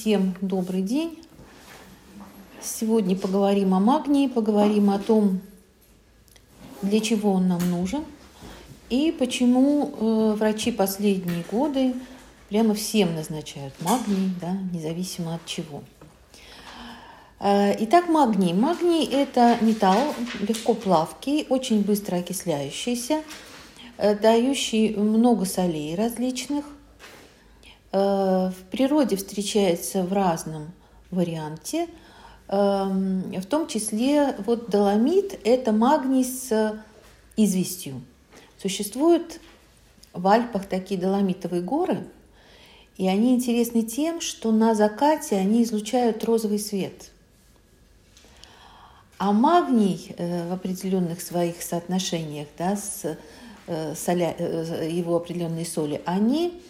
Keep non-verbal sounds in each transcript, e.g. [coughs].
Всем добрый день. Сегодня поговорим о магнии, поговорим о том, для чего он нам нужен и почему э, врачи последние годы прямо всем назначают магний, да, независимо от чего. Э, итак, магний. Магний – это металл легко плавкий, очень быстро окисляющийся, э, дающий много солей различных, в природе встречается в разном варианте, эм, в том числе вот доломит – это магний с известью. Существуют в Альпах такие доломитовые горы, и они интересны тем, что на закате они излучают розовый свет. А магний э, в определенных своих соотношениях да, с э, соля, его определенные соли, они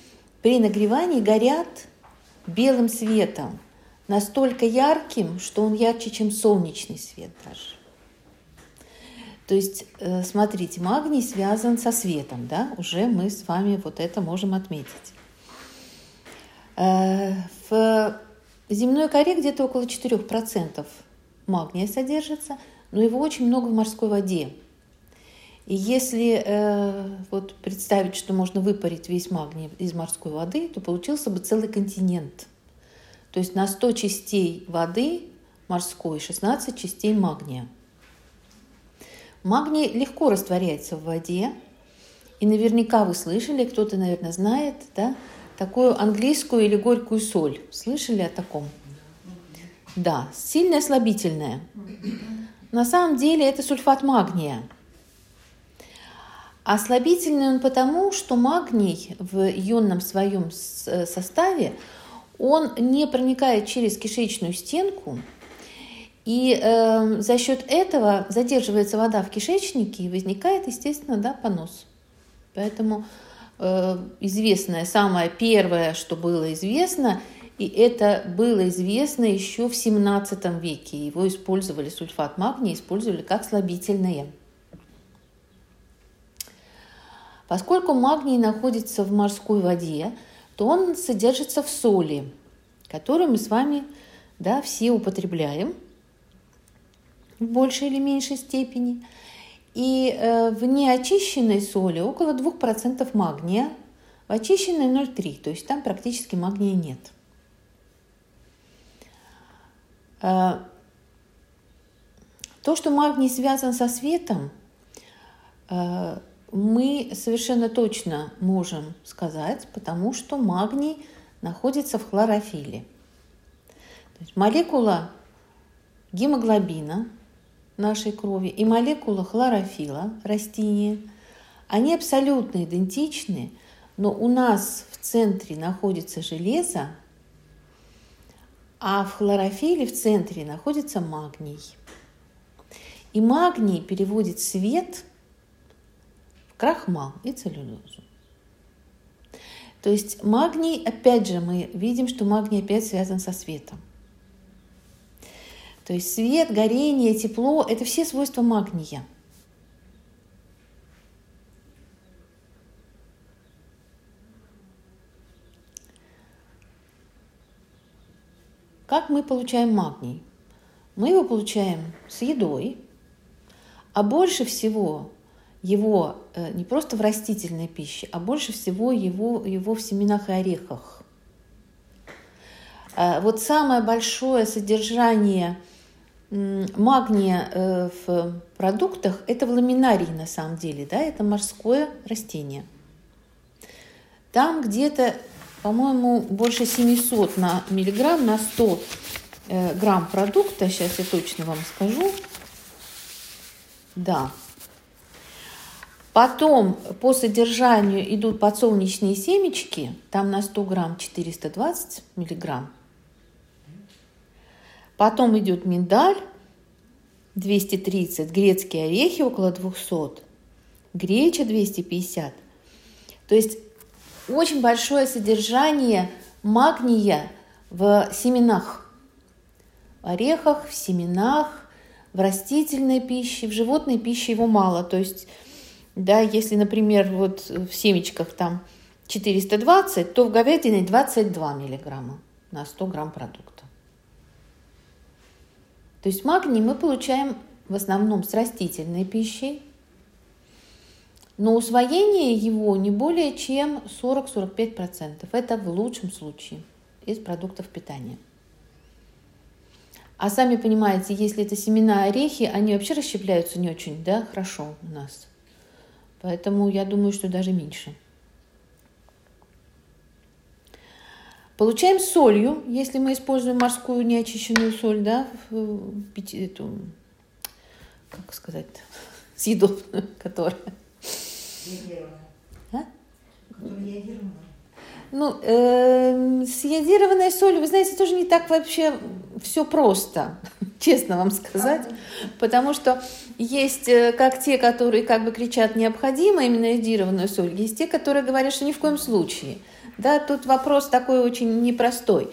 при нагревании горят белым светом, настолько ярким, что он ярче, чем солнечный свет даже. То есть, э, смотрите, магний связан со светом, да, уже мы с вами вот это можем отметить. Э, в земной коре где-то около 4% магния содержится, но его очень много в морской воде – и если э, вот представить, что можно выпарить весь магний из морской воды, то получился бы целый континент. То есть на 100 частей воды морской 16 частей магния. Магний легко растворяется в воде. И наверняка вы слышали, кто-то, наверное, знает, да, такую английскую или горькую соль. Слышали о таком? Да, сильная слабительная. На самом деле это сульфат магния – Ослабительный он потому, что магний в ионном своем э, составе, он не проникает через кишечную стенку, и э, за счет этого задерживается вода в кишечнике и возникает, естественно, да, понос. Поэтому э, известное, самое первое, что было известно, и это было известно еще в 17 веке. Его использовали, сульфат магния использовали как слабительное. Поскольку магний находится в морской воде, то он содержится в соли, которую мы с вами да, все употребляем в большей или меньшей степени. И э, в неочищенной соли около 2% магния, в очищенной 0,3, то есть там практически магния нет. Э, то, что магний связан со светом, э, мы совершенно точно можем сказать, потому что магний находится в хлорофиле. То есть молекула гемоглобина нашей крови и молекула хлорофила растения, они абсолютно идентичны, но у нас в центре находится железо, а в хлорофиле в центре находится магний. И магний переводит свет – крахмал и целлюлозу. То есть магний, опять же, мы видим, что магний опять связан со светом. То есть свет, горение, тепло – это все свойства магния. Как мы получаем магний? Мы его получаем с едой, а больше всего его э, не просто в растительной пище, а больше всего его, его в семенах и орехах. Э, вот самое большое содержание магния э, в продуктах – это в ламинарии на самом деле, да, это морское растение. Там где-то, по-моему, больше 700 на миллиграмм на 100 грамм продукта, сейчас я точно вам скажу, да, Потом по содержанию идут подсолнечные семечки, там на 100 грамм 420 миллиграмм. Потом идет миндаль 230, грецкие орехи около 200, греча 250. То есть очень большое содержание магния в семенах, в орехах, в семенах, в растительной пище, в животной пище его мало. То есть да, если, например, вот в семечках там 420, то в говядине 22 миллиграмма. на 100 грамм продукта. То есть магний мы получаем в основном с растительной пищей, но усвоение его не более чем 40-45%. Это в лучшем случае из продуктов питания. А сами понимаете, если это семена орехи, они вообще расщепляются не очень да, хорошо у нас. Поэтому я думаю, что даже меньше. Получаем солью, если мы используем морскую неочищенную соль, да, эту, как сказать, съедобную, [laughs] которая Йодированная. А? Которая йодированная. Ну, э, с йодированной солью, вы знаете, тоже не так вообще все просто, [laughs] честно вам сказать, потому что есть э, как те, которые как бы кричат необходимо именно йодированную соль, есть те, которые говорят, что ни в коем случае. Да, тут вопрос такой очень непростой,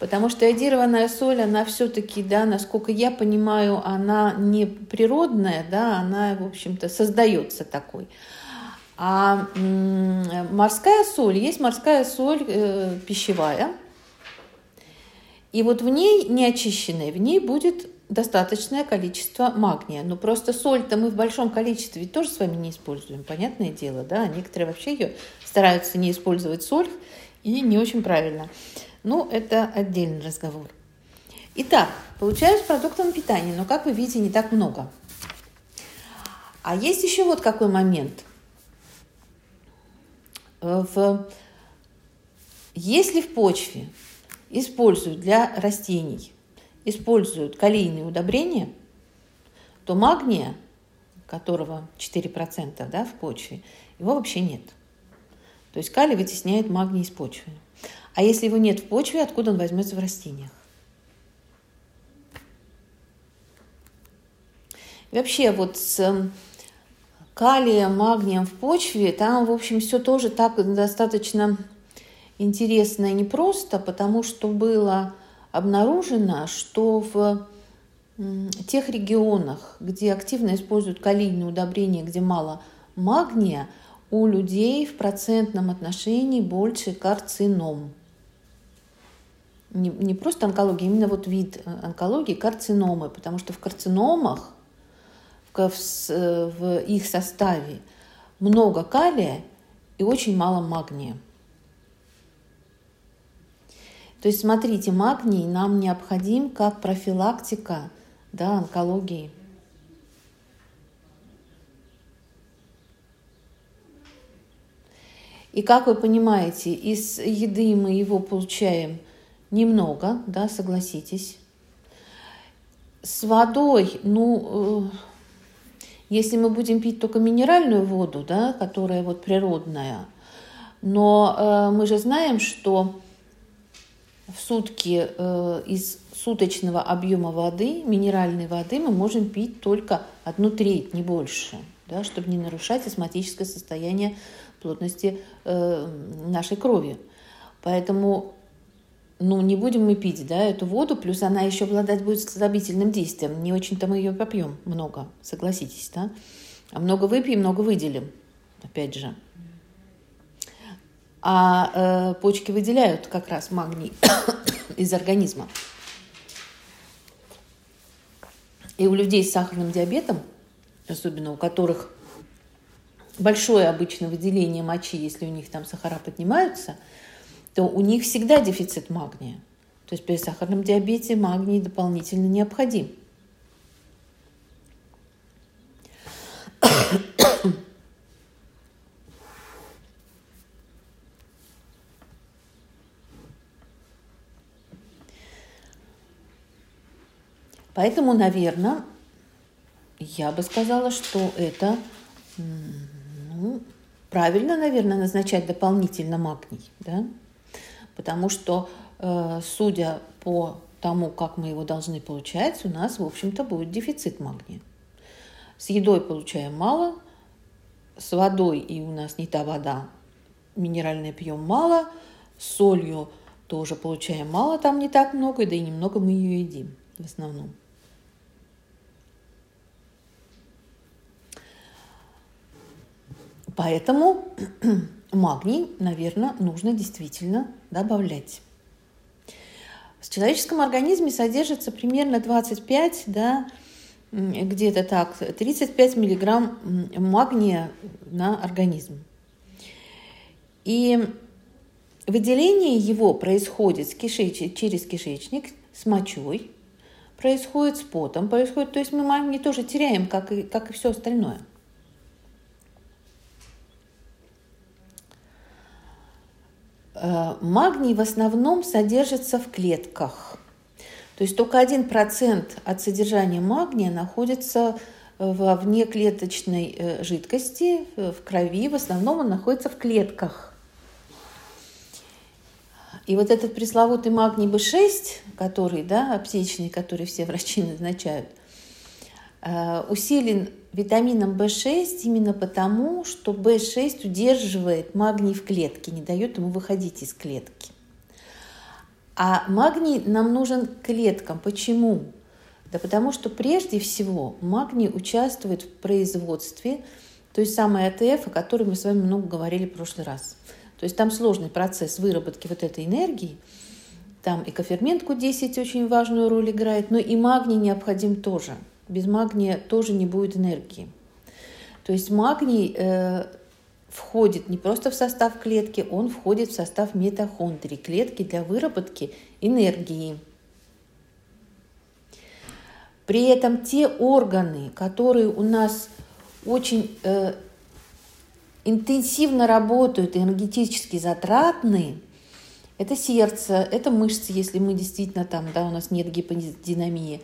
потому что йодированная соль, она все-таки, да, насколько я понимаю, она не природная, да, она, в общем-то, создается такой. А морская соль, есть морская соль э, пищевая, и вот в ней, неочищенной, в ней будет достаточное количество магния. Но просто соль-то мы в большом количестве тоже с вами не используем, понятное дело, да? Некоторые вообще ее стараются не использовать соль, и не очень правильно. Ну, это отдельный разговор. Итак, получаю с продуктом питания, но, как вы видите, не так много. А есть еще вот какой момент – в, если в почве используют для растений, используют калийные удобрения, то магния, которого 4% да, в почве, его вообще нет. То есть калий вытесняет магний из почвы. А если его нет в почве, откуда он возьмется в растениях? И вообще вот с калием, магнием в почве, там, в общем, все тоже так достаточно интересно и непросто, потому что было обнаружено, что в тех регионах, где активно используют калийные удобрения, где мало магния, у людей в процентном отношении больше карцином. Не, не просто онкология, именно вот вид э, онкологии карциномы, потому что в карциномах в, в их составе много калия и очень мало магния. То есть, смотрите, магний нам необходим как профилактика да, онкологии. И как вы понимаете, из еды мы его получаем немного, да, согласитесь. С водой, ну, э, если мы будем пить только минеральную воду, да, которая вот природная, но э, мы же знаем, что в сутки э, из суточного объема воды, минеральной воды, мы можем пить только одну треть, не больше, да, чтобы не нарушать осмотическое состояние плотности э, нашей крови. Поэтому ну, не будем мы пить, да, эту воду, плюс она еще обладать будет слабительным действием. Не очень-то мы ее попьем много, согласитесь, да. А много выпьем, много выделим, опять же. А э, почки выделяют как раз магний [coughs] из организма. И у людей с сахарным диабетом, особенно у которых большое обычно выделение мочи, если у них там сахара поднимаются – то у них всегда дефицит магния. То есть при сахарном диабете магний дополнительно необходим. Поэтому, наверное, я бы сказала, что это ну, правильно, наверное, назначать дополнительно магний. Да? Потому что, э, судя по тому, как мы его должны получать, у нас, в общем-то, будет дефицит магния. С едой получаем мало, с водой, и у нас не та вода, минеральная пьем мало, с солью тоже получаем мало, там не так много, да и немного мы ее едим в основном. Поэтому магний, наверное, нужно действительно добавлять. человеческом организме содержится примерно 25, да, где-то так, 35 миллиграмм магния на организм. И выделение его происходит с кишеч... через кишечник, с мочой, происходит с потом, происходит, то есть мы магний тоже теряем, как и, как и все остальное. Магний в основном содержится в клетках. То есть только 1% от содержания магния находится во внеклеточной э, жидкости, в крови. В основном он находится в клетках. И вот этот пресловутый магний B6, который, да, аптечный, который все врачи [laughs] назначают, э, усилен витамином В6 именно потому, что В6 удерживает магний в клетке, не дает ему выходить из клетки. А магний нам нужен клеткам. Почему? Да потому что прежде всего магний участвует в производстве той самой АТФ, о которой мы с вами много говорили в прошлый раз. То есть там сложный процесс выработки вот этой энергии. Там и кофермент Q10 очень важную роль играет, но и магний необходим тоже. Без магния тоже не будет энергии. То есть магний э, входит не просто в состав клетки, он входит в состав митохондрий, клетки для выработки энергии. При этом те органы, которые у нас очень э, интенсивно работают, энергетически затратные, это сердце, это мышцы, если мы действительно там, да, у нас нет гиподинамии,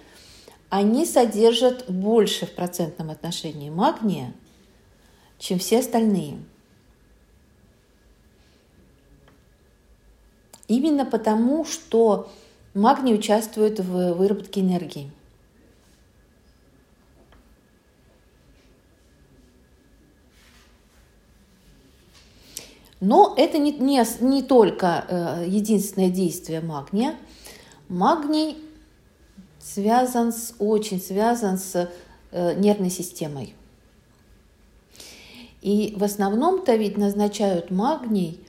они содержат больше в процентном отношении магния, чем все остальные. Именно потому, что магний участвует в выработке энергии. Но это не, не, не только э, единственное действие магния. Магний связан с, очень связан с э, нервной системой. И в основном-то ведь назначают магний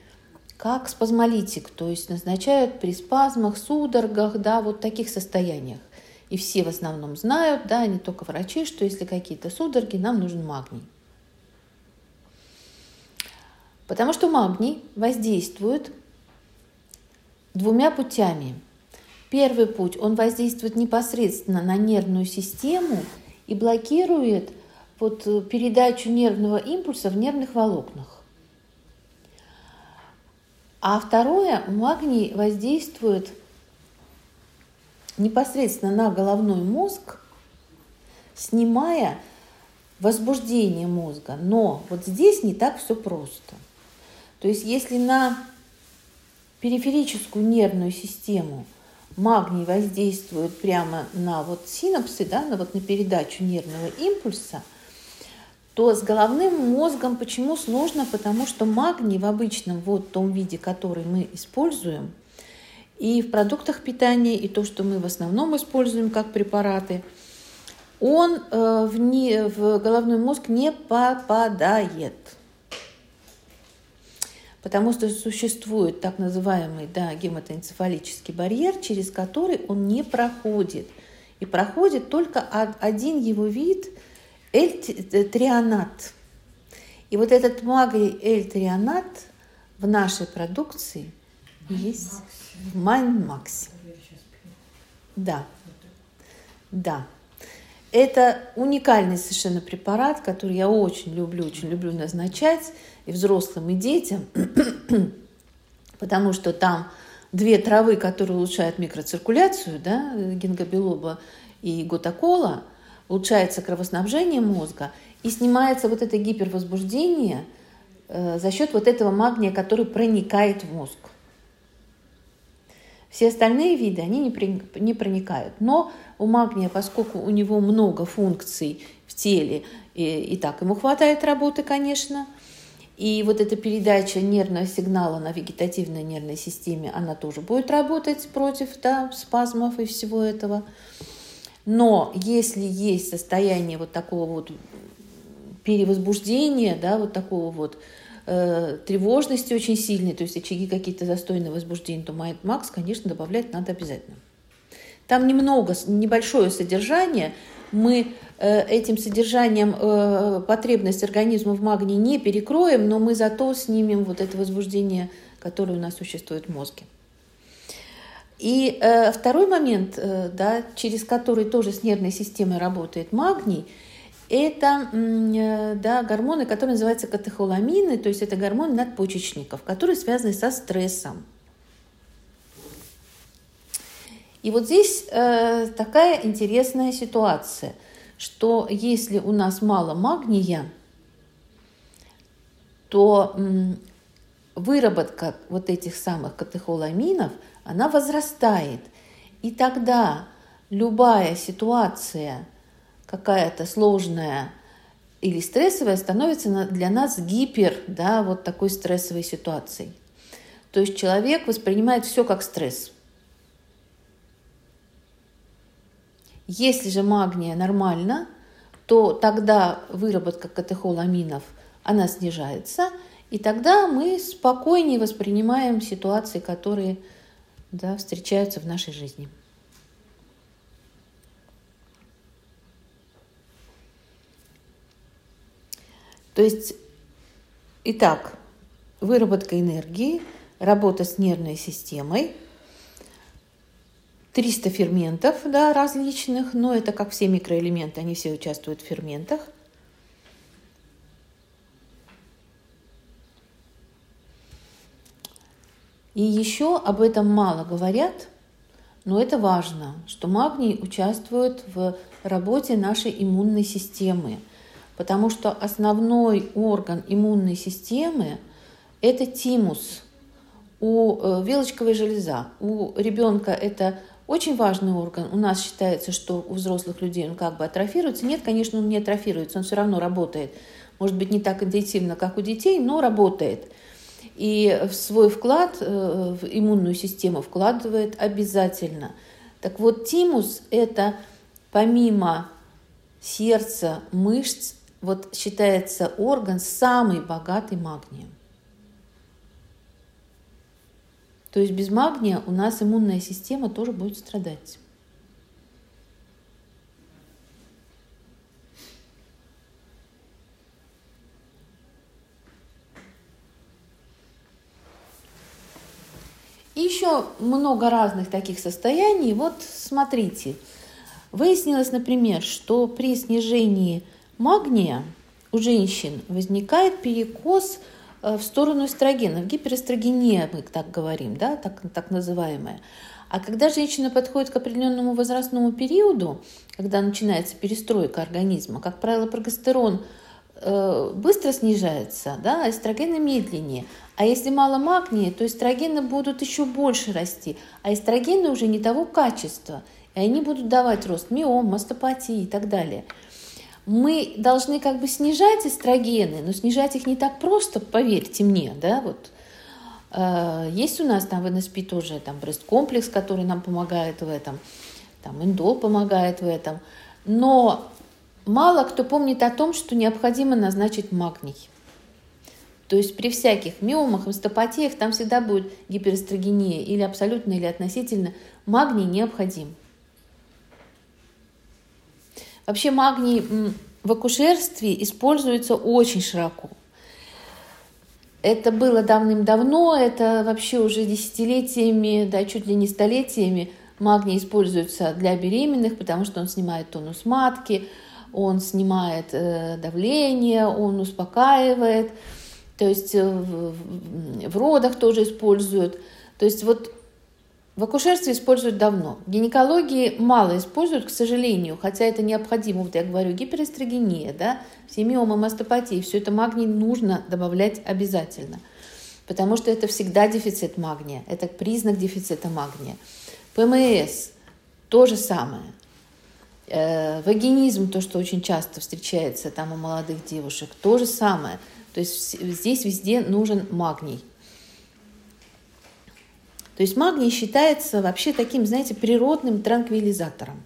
как спазмолитик, то есть назначают при спазмах, судорогах, да, вот таких состояниях. И все в основном знают, да, не только врачи, что если какие-то судороги, нам нужен магний. Потому что магний воздействует двумя путями. Первый путь, он воздействует непосредственно на нервную систему и блокирует вот э, передачу нервного импульса в нервных волокнах. А второе, магний воздействует непосредственно на головной мозг, снимая возбуждение мозга. Но вот здесь не так все просто. То есть если на периферическую нервную систему магний воздействует прямо на вот синапсы, да, на, вот на передачу нервного импульса, то с головным мозгом почему сложно? Потому что магний в обычном вот том виде, который мы используем, и в продуктах питания, и то, что мы в основном используем как препараты, он э, в, не, в головной мозг не попадает потому что существует так называемый да, гематоэнцефалический барьер, через который он не проходит. И проходит только один его вид – эль-трионат. И вот этот магний эль-трионат в нашей продукции есть в Майнмаксе. Да, да. Это уникальный совершенно препарат, который я очень люблю, очень люблю назначать и взрослым, и детям, [clears throat] потому что там две травы, которые улучшают микроциркуляцию, да, гингобилоба и гутакола, улучшается кровоснабжение мозга и снимается вот это гипервозбуждение э, за счет вот этого магния, который проникает в мозг. Все остальные виды, они не, не проникают. Но у магния, поскольку у него много функций в теле, и, и так ему хватает работы, конечно, и вот эта передача нервного сигнала на вегетативной нервной системе, она тоже будет работать против да, спазмов и всего этого. Но если есть состояние вот такого вот перевозбуждения, да, вот такого вот э, тревожности очень сильной, то есть очаги какие-то застойные возбуждения, то Майт Макс, конечно, добавлять надо обязательно. Там немного, небольшое содержание. Мы э, этим содержанием э, потребность организма в магнии не перекроем, но мы зато снимем вот это возбуждение, которое у нас существует в мозге. И э, второй момент, да, через который тоже с нервной системой работает магний, это да, гормоны, которые называются катехоламины, то есть это гормоны надпочечников, которые связаны со стрессом. И вот здесь э, такая интересная ситуация, что если у нас мало магния, то м, выработка вот этих самых катехоламинов, она возрастает. И тогда любая ситуация, какая-то сложная или стрессовая, становится для нас гипер, да, вот такой стрессовой ситуацией. То есть человек воспринимает все как стресс. Если же магния нормально, то тогда выработка катехоламинов, она снижается, и тогда мы спокойнее воспринимаем ситуации, которые да, встречаются в нашей жизни. То есть, итак, выработка энергии, работа с нервной системой – 300 ферментов да, различных, но это как все микроэлементы, они все участвуют в ферментах. И еще об этом мало говорят, но это важно, что магний участвует в работе нашей иммунной системы, потому что основной орган иммунной системы – это тимус, у э, вилочковой железа. У ребенка это очень важный орган. У нас считается, что у взрослых людей он как бы атрофируется. Нет, конечно, он не атрофируется, он все равно работает. Может быть, не так интенсивно, как у детей, но работает. И свой вклад э, в иммунную систему вкладывает обязательно. Так вот, тимус – это помимо сердца, мышц, вот считается орган самый богатый магнием. То есть без магния у нас иммунная система тоже будет страдать. И еще много разных таких состояний. Вот смотрите, выяснилось, например, что при снижении магния у женщин возникает перекос – в сторону эстрогенов. Гиперэстрогения, мы так говорим, да, так, так называемая. А когда женщина подходит к определенному возрастному периоду, когда начинается перестройка организма, как правило, прогестерон э, быстро снижается, да, а эстрогены медленнее. А если мало магния, то эстрогены будут еще больше расти, а эстрогены уже не того качества, и они будут давать рост миом, мастопатии и так далее – мы должны как бы снижать эстрогены, но снижать их не так просто, поверьте мне, да, вот. Э, есть у нас там в НСП тоже там брест-комплекс, который нам помогает в этом, там индол помогает в этом, но мало кто помнит о том, что необходимо назначить магний. То есть при всяких миомах, мастопатиях там всегда будет гиперэстрогения или абсолютно, или относительно. Магний необходим. Вообще магний в акушерстве используется очень широко. Это было давным-давно, это вообще уже десятилетиями, да, чуть ли не столетиями магний используется для беременных, потому что он снимает тонус матки, он снимает э, давление, он успокаивает, то есть э, в, в родах тоже используют. То есть вот в акушерстве используют давно. В гинекологии мало используют, к сожалению, хотя это необходимо. Вот я говорю, гиперэстрогения, да, семиома, мастопатии, все это магний нужно добавлять обязательно. Потому что это всегда дефицит магния, это признак дефицита магния. ПМС – то же самое. Э, вагинизм, то, что очень часто встречается там у молодых девушек, то же самое. То есть здесь везде нужен магний – то есть магний считается вообще таким, знаете, природным транквилизатором.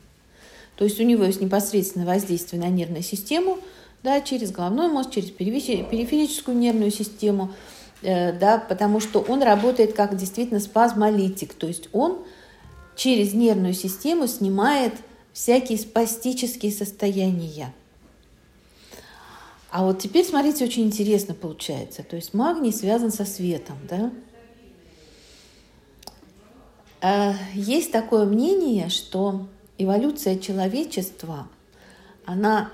То есть у него есть непосредственное воздействие на нервную систему, да, через головной мозг, через периферическую нервную систему, э, да, потому что он работает как действительно спазмолитик, то есть он через нервную систему снимает всякие спастические состояния. А вот теперь, смотрите, очень интересно получается. То есть магний связан со светом, да? А, есть такое мнение, что эволюция человечества, она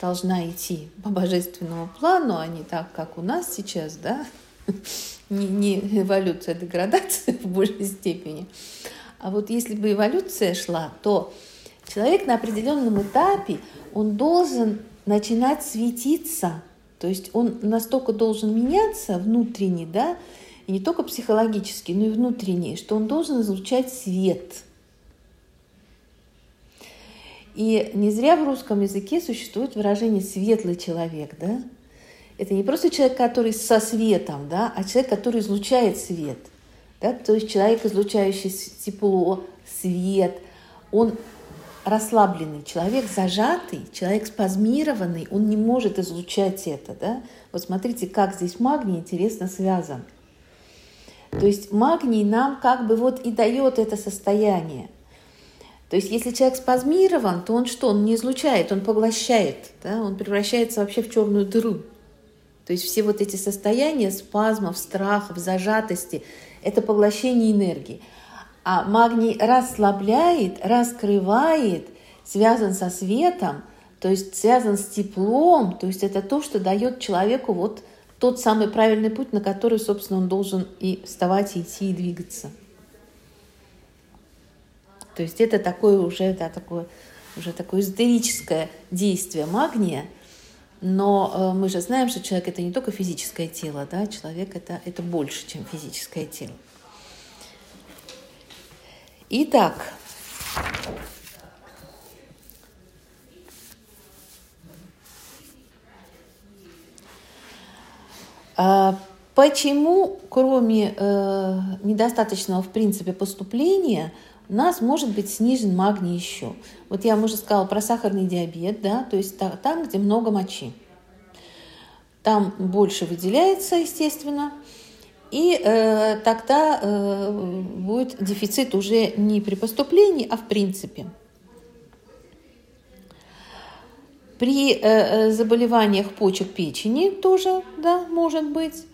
должна идти по божественному плану, а не так, как у нас сейчас, да? [laughs] Не, не эволюция, а деградация [laughs] в большей степени. А вот если бы эволюция шла, то человек на определенном этапе, он должен начинать светиться. То есть он настолько должен меняться внутренне, да, и не только психологически, но и внутренне, что он должен излучать свет. И не зря в русском языке существует выражение «светлый человек», да? Это не просто человек, который со светом, да, а человек, который излучает свет. Да? То есть человек, излучающий тепло, свет, он расслабленный человек, зажатый, человек спазмированный, он не может излучать это. Да? Вот смотрите, как здесь магний интересно связан. То есть магний нам как бы вот и дает это состояние. То есть если человек спазмирован, то он что? Он не излучает, он поглощает, да? он превращается вообще в черную дыру. То есть все вот эти состояния спазмов, страхов, зажатости – это поглощение энергии. А магний расслабляет, раскрывает, связан со светом, то есть связан с теплом, то есть это то, что дает человеку вот тот самый правильный путь, на который, собственно, он должен и вставать, и идти, и двигаться. То есть это такое уже, да, такое, уже такое эзотерическое действие магния, но э, мы же знаем, что человек это не только физическое тело, да, человек это, это больше, чем физическое тело. Итак, почему, кроме э, недостаточного, в принципе, поступления, у нас может быть снижен магний еще? Вот я уже сказала про сахарный диабет, да, то есть там, где много мочи. Там больше выделяется, естественно, и э, тогда э, будет дефицит уже не при поступлении, а в принципе. При э, э, заболеваниях почек печени тоже, да, может быть.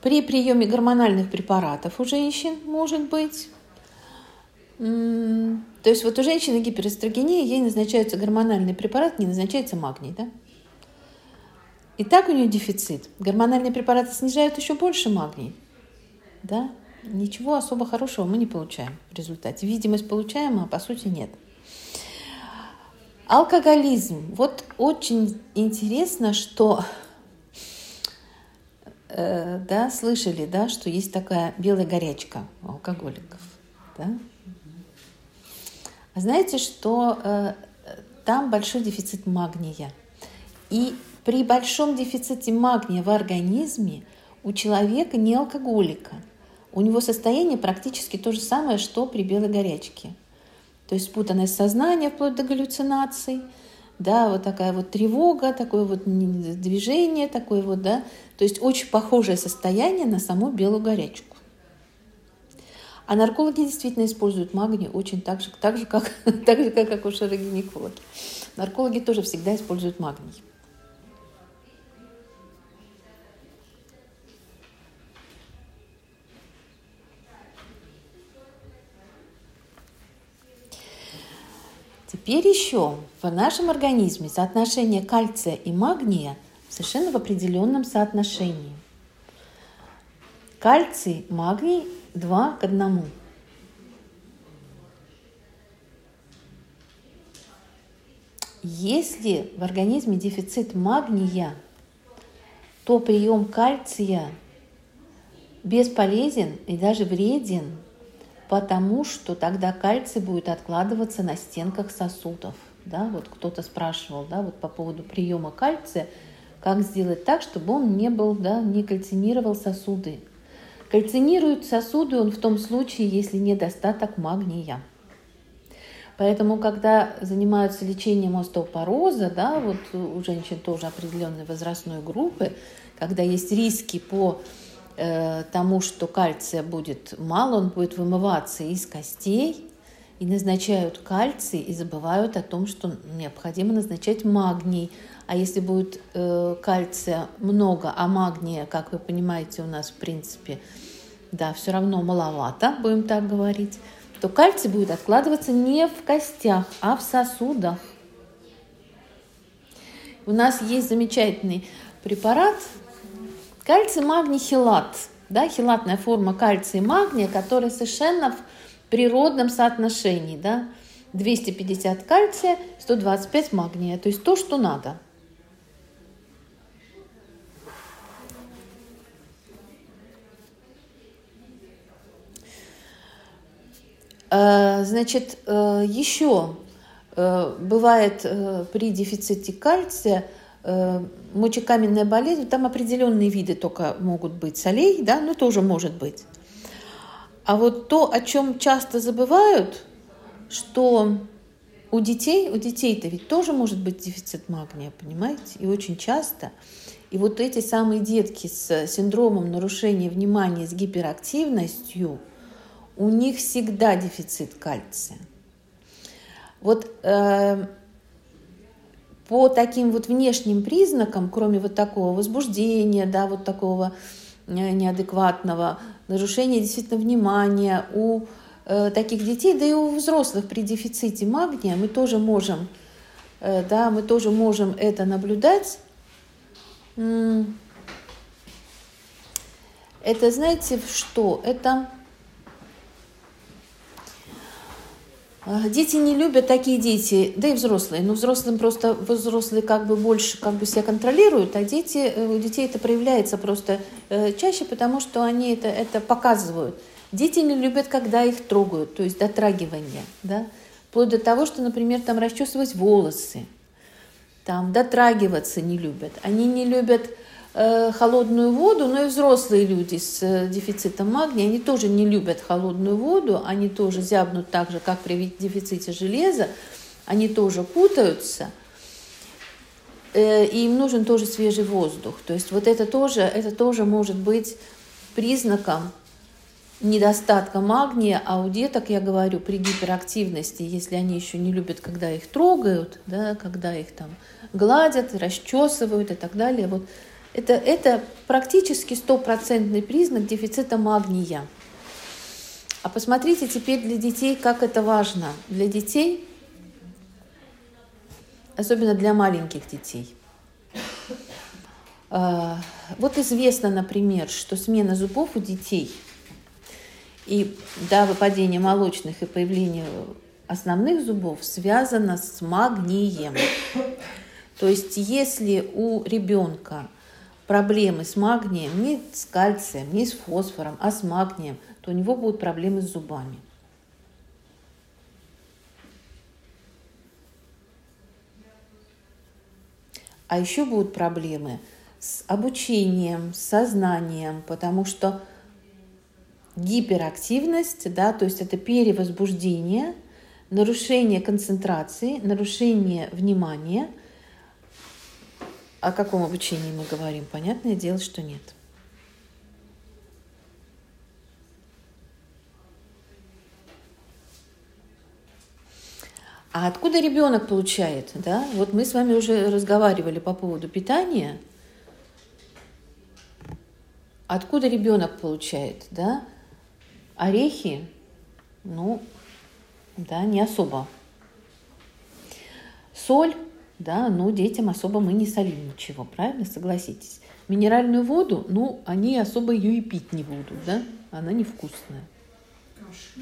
При приеме гормональных препаратов у женщин может быть. То есть вот у женщины гиперэстрогения, ей назначается гормональный препарат, не назначается магний, да? И так у нее дефицит. Гормональные препараты снижают еще больше магний. Да? Ничего особо хорошего мы не получаем в результате. Видимость получаем, а по сути нет. Алкоголизм. Вот очень интересно, что э, да, слышали, да, что есть такая белая горячка у алкоголиков. Да? А знаете, что э, там большой дефицит магния. И при большом дефиците магния в организме у человека не алкоголика. У него состояние практически то же самое, что при белой горячке. То есть спутанное сознание вплоть до галлюцинаций, да, вот такая вот тревога, такое вот движение, такое вот, да, то есть очень похожее состояние на саму белую горячку. А наркологи действительно используют магний очень так же, так же, как, [laughs] так же, как акушеры-гинекологи. Наркологи тоже всегда используют магний. Теперь еще в нашем организме соотношение кальция и магния совершенно в определенном соотношении. Кальций, магний 2 к 1. Если в организме дефицит магния, то прием кальция бесполезен и даже вреден, потому что тогда кальций будет откладываться на стенках сосудов. Да, вот кто-то спрашивал, да, вот по поводу приема кальция, как сделать так, чтобы он не был, да, не кальцинировал сосуды. Кальцинируют сосуды он в том случае, если недостаток магния. Поэтому, когда занимаются лечением остеопороза, да, вот у женщин тоже определенной возрастной группы, когда есть риски по тому, что кальция будет мало, он будет вымываться из костей, и назначают кальций и забывают о том, что необходимо назначать магний. А если будет э, кальция много, а магния, как вы понимаете, у нас в принципе, да, все равно маловато, будем так говорить, то кальций будет откладываться не в костях, а в сосудах. У нас есть замечательный препарат кальций магний хилат, да, хилатная форма кальция и магния, которая совершенно в природном соотношении, да, 250 кальция, 125 магния, то есть то, что надо. Э, значит, э, еще э, бывает при дефиците кальция мочекаменная болезнь, там определенные виды только могут быть солей, да, ну тоже может быть. А вот то, о чем часто забывают, что у детей, у детей-то ведь тоже может быть дефицит магния, понимаете? И очень часто. И вот эти самые детки с синдромом нарушения внимания, с гиперактивностью, у них всегда дефицит кальция. Вот э, по таким вот внешним признакам, кроме вот такого возбуждения, да, вот такого э, неадекватного, нарушение действительно внимания у э, таких детей, да и у взрослых при дефиците магния мы тоже можем, э, да, мы тоже можем это наблюдать. Это, знаете, что? Это Дети не любят такие дети, да и взрослые. Но взрослым просто взрослые как бы больше как бы себя контролируют, а дети, э, у детей это проявляется просто э, чаще, потому что они это, это показывают. Дети не любят, когда их трогают, то есть дотрагивание, да, вплоть до того, что, например, там расчесывать волосы, там дотрагиваться не любят. Они не любят Э, холодную воду, но и взрослые люди с э, дефицитом магния, они тоже не любят холодную воду, они тоже зябнут так же, как при дефиците железа, они тоже путаются, э, и им нужен тоже свежий воздух. То есть вот это тоже, это тоже может быть признаком недостатка магния, а у деток, я говорю, при гиперактивности, если они еще не любят, когда их трогают, да, когда их там гладят, расчесывают и так далее, вот это, это практически стопроцентный признак дефицита магния. А посмотрите теперь для детей, как это важно. Для детей, особенно для маленьких детей. А, вот известно, например, что смена зубов у детей и да, выпадение молочных и появление основных зубов связано с магнием. То есть если у ребенка проблемы с магнием, не с кальцием, не с фосфором, а с магнием, то у него будут проблемы с зубами. А еще будут проблемы с обучением, с сознанием, потому что гиперактивность, да, то есть это перевозбуждение, нарушение концентрации, нарушение внимания – о каком обучении мы говорим? Понятное дело, что нет. А откуда ребенок получает? Да? Вот мы с вами уже разговаривали по поводу питания. Откуда ребенок получает? Да? Орехи, ну, да, не особо. Соль да, но детям особо мы не солим ничего, правильно, согласитесь. Минеральную воду, ну, они особо ее и пить не будут, да, она невкусная. Каши,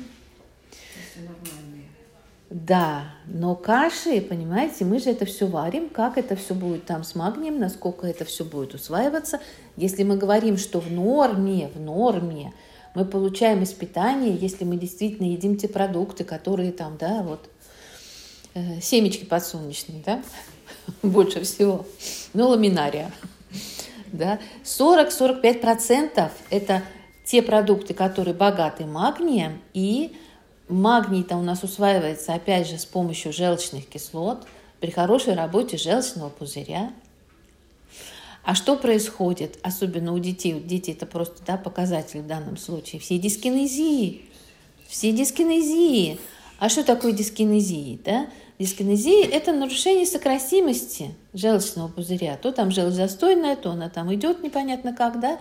Да, но каши, понимаете, мы же это все варим, как это все будет там с магнием, насколько это все будет усваиваться. Если мы говорим, что в норме, в норме мы получаем из питания, если мы действительно едим те продукты, которые там, да, вот семечки подсолнечные, да, [laughs] больше всего, ну, ламинария, [laughs] да, 40-45% это те продукты, которые богаты магнием, и магний-то у нас усваивается, опять же, с помощью желчных кислот при хорошей работе желчного пузыря. А что происходит, особенно у детей? У детей это просто да, показатель в данном случае. Все дискинезии, все дискинезии, А что такое дискинезия? Да? Дискинезия – это нарушение сокрасимости желчного пузыря. То там желчь застойная, то она там идет непонятно как, да?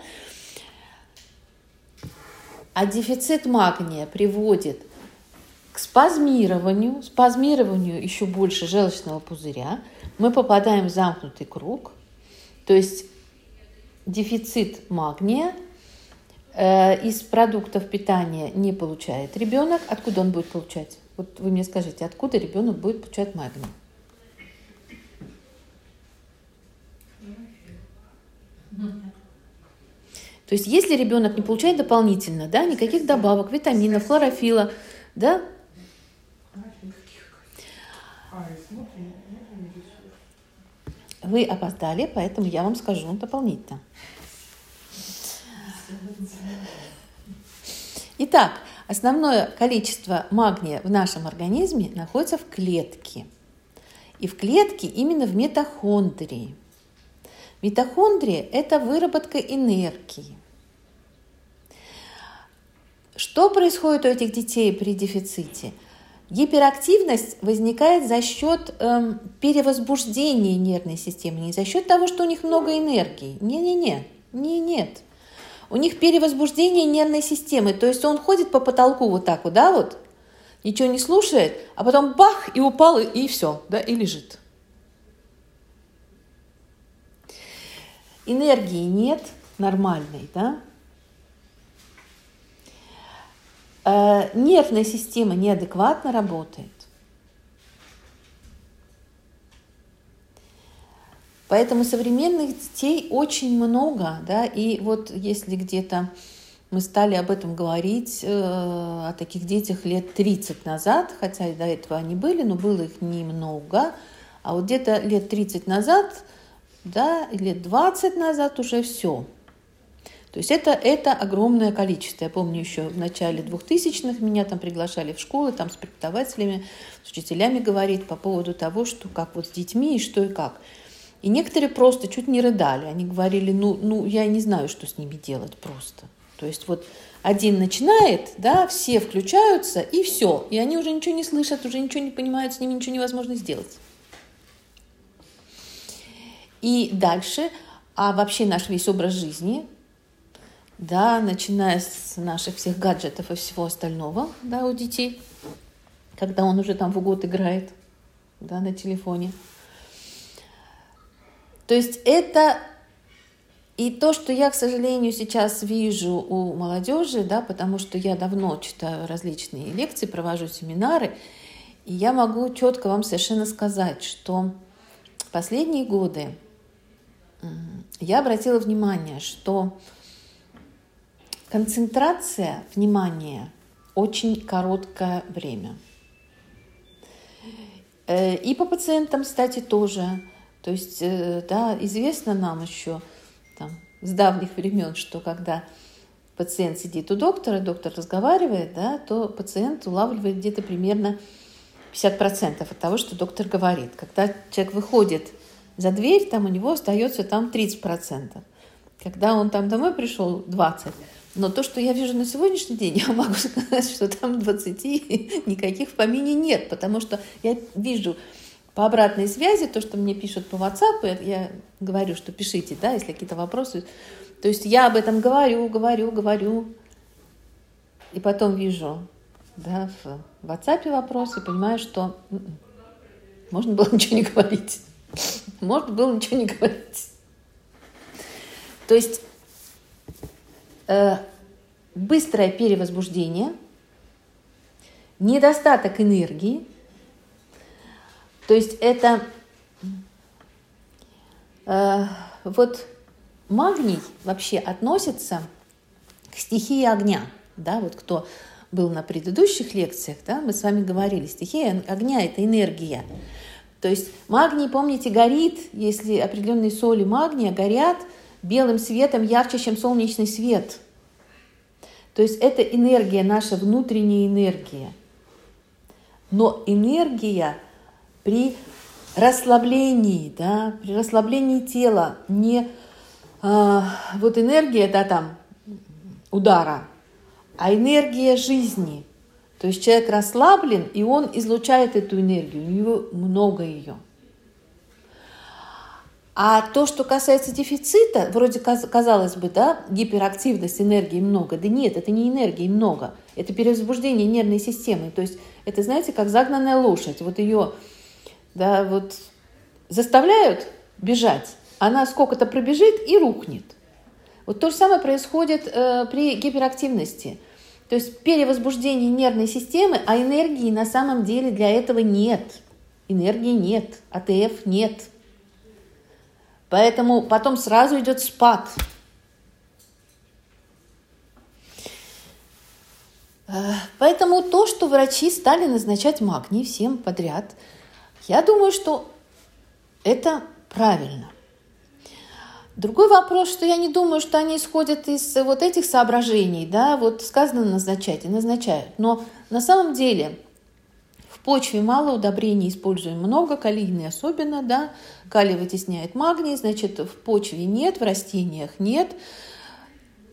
А дефицит магния приводит к спазмированию, спазмированию еще больше желчного пузыря. Мы попадаем в замкнутый круг. То есть дефицит магния э, из продуктов питания не получает ребенок. Откуда он будет получать? Вот вы мне скажите, откуда ребенок будет получать магний? То есть, если ребенок не получает дополнительно, да, никаких добавок, витаминов, хлорофила, да, вы опоздали, поэтому я вам скажу дополнительно. Итак, основное количество магния в нашем организме находится в клетке. И в клетке именно в митохондрии. Митохондрия – это выработка энергии. Что происходит у этих детей при дефиците? Гиперактивность возникает за счет эм, перевозбуждения нервной системы, не за счет того, что у них много энергии. Не-не-не, не нет. У них перевозбуждение нервной системы, то есть он ходит по потолку вот так вот, да, вот, ничего не слушает, а потом бах, и упал, и, и все, да, и лежит. Энергии нет нормальной, да, Э, нервная система неадекватно работает. Поэтому современных детей очень много, да, и вот если где-то мы стали об этом говорить, э, о таких детях лет 30 назад, хотя и до этого они были, но было их немного, а вот где-то лет 30 назад, да, лет 20 назад уже все – то есть это, это огромное количество. Я помню еще в начале 2000-х меня там приглашали в школы, там с преподавателями, с учителями говорить по поводу того, что как вот с детьми и что и как. И некоторые просто чуть не рыдали. Они говорили, ну, ну я не знаю, что с ними делать просто. То есть вот один начинает, да, все включаются, и все. И они уже ничего не слышат, уже ничего не понимают, с ними ничего невозможно сделать. И дальше, а вообще наш весь образ жизни – да, начиная с наших всех гаджетов и всего остального, да, у детей, когда он уже там в год играет, да, на телефоне. То есть это и то, что я, к сожалению, сейчас вижу у молодежи, да, потому что я давно читаю различные лекции, провожу семинары, и я могу четко вам совершенно сказать, что последние годы я обратила внимание, что Концентрация внимания очень короткое время. Э, и по пациентам, кстати, тоже. То есть, э, да, известно нам еще там, с давних времен, что когда пациент сидит у доктора, доктор разговаривает, да, то пациент улавливает где-то примерно 50% от того, что доктор говорит. Когда человек выходит за дверь, там у него остается там 30%. Когда он там домой пришел, 20%. Но то, что я вижу на сегодняшний день, я могу [laughs] сказать, что там 20 [laughs] никаких в помине нет, потому что я вижу по обратной связи, то, что мне пишут по WhatsApp, я говорю, что пишите, да, если какие-то вопросы. То есть я об этом говорю, говорю, говорю, и потом вижу да, в WhatsApp вопросы, понимаю, что м-м, можно было ничего не говорить. Можно было ничего не говорить. То есть Э, быстрое перевозбуждение, недостаток энергии, то есть это э, вот магний вообще относится к стихии огня, да, вот кто был на предыдущих лекциях, да, мы с вами говорили, стихия огня – это энергия. То есть магний, помните, горит, если определенные соли магния горят – белым светом ярче, чем солнечный свет. То есть это энергия, наша внутренняя энергия. Но энергия при расслаблении, да, при расслаблении тела, не а, вот энергия, да, там, удара, а энергия жизни. То есть человек расслаблен, и он излучает эту энергию, у него много ее. А то, что касается дефицита, вроде казалось бы, да, гиперактивность, энергии много. Да нет, это не энергии много, это перевозбуждение нервной системы. То есть это, знаете, как загнанная лошадь. Вот ее, да, вот заставляют бежать, она сколько-то пробежит и рухнет. Вот то же самое происходит э, при гиперактивности. То есть перевозбуждение нервной системы, а энергии на самом деле для этого нет. Энергии нет, АТФ нет. Поэтому потом сразу идет спад. Э, поэтому то, что врачи стали назначать магний всем подряд, я думаю, что это правильно. Другой вопрос, что я не думаю, что они исходят из вот этих соображений, да, вот сказано назначать и назначают. Но на самом деле в почве мало удобрений используем много, калийный особенно, да, калий вытесняет магний, значит, в почве нет, в растениях нет,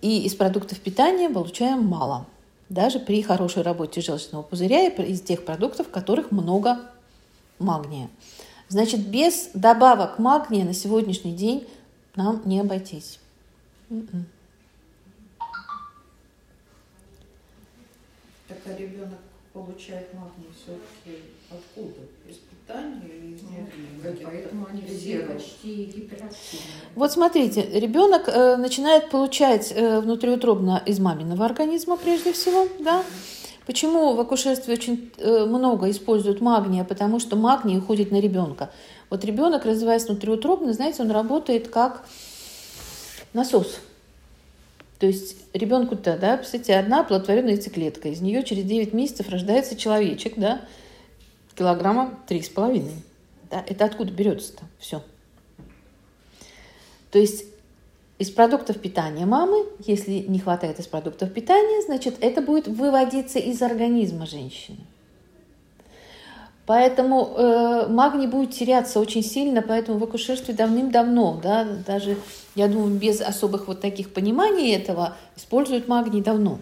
и из продуктов питания получаем мало, даже при хорошей работе желчного пузыря и из тех продуктов, в которых много магния. Значит, без добавок магния на сегодняшний день нам не обойтись. М-м. Так а ребенок получает магний все-таки откуда? Из питания или из ну, Поэтому они все почти гиперактивны. Вот смотрите, ребенок э, начинает получать э, внутриутробно из маминого организма прежде всего, да? Почему в акушерстве очень э, много используют магния? Потому что магний уходит на ребенка. Вот ребенок, развиваясь внутриутробно, знаете, он работает как насос. То есть ребенку-то, да, представьте, одна оплодотворенная яйцеклетка, из нее через 9 месяцев рождается человечек, да, килограмма три с половиной. Да, это откуда берется-то все? То есть из продуктов питания мамы, если не хватает из продуктов питания, значит, это будет выводиться из организма женщины. Поэтому э, магний будет теряться очень сильно, поэтому в акушерстве давным-давно, да, даже, я думаю, без особых вот таких пониманий этого, используют магний давно.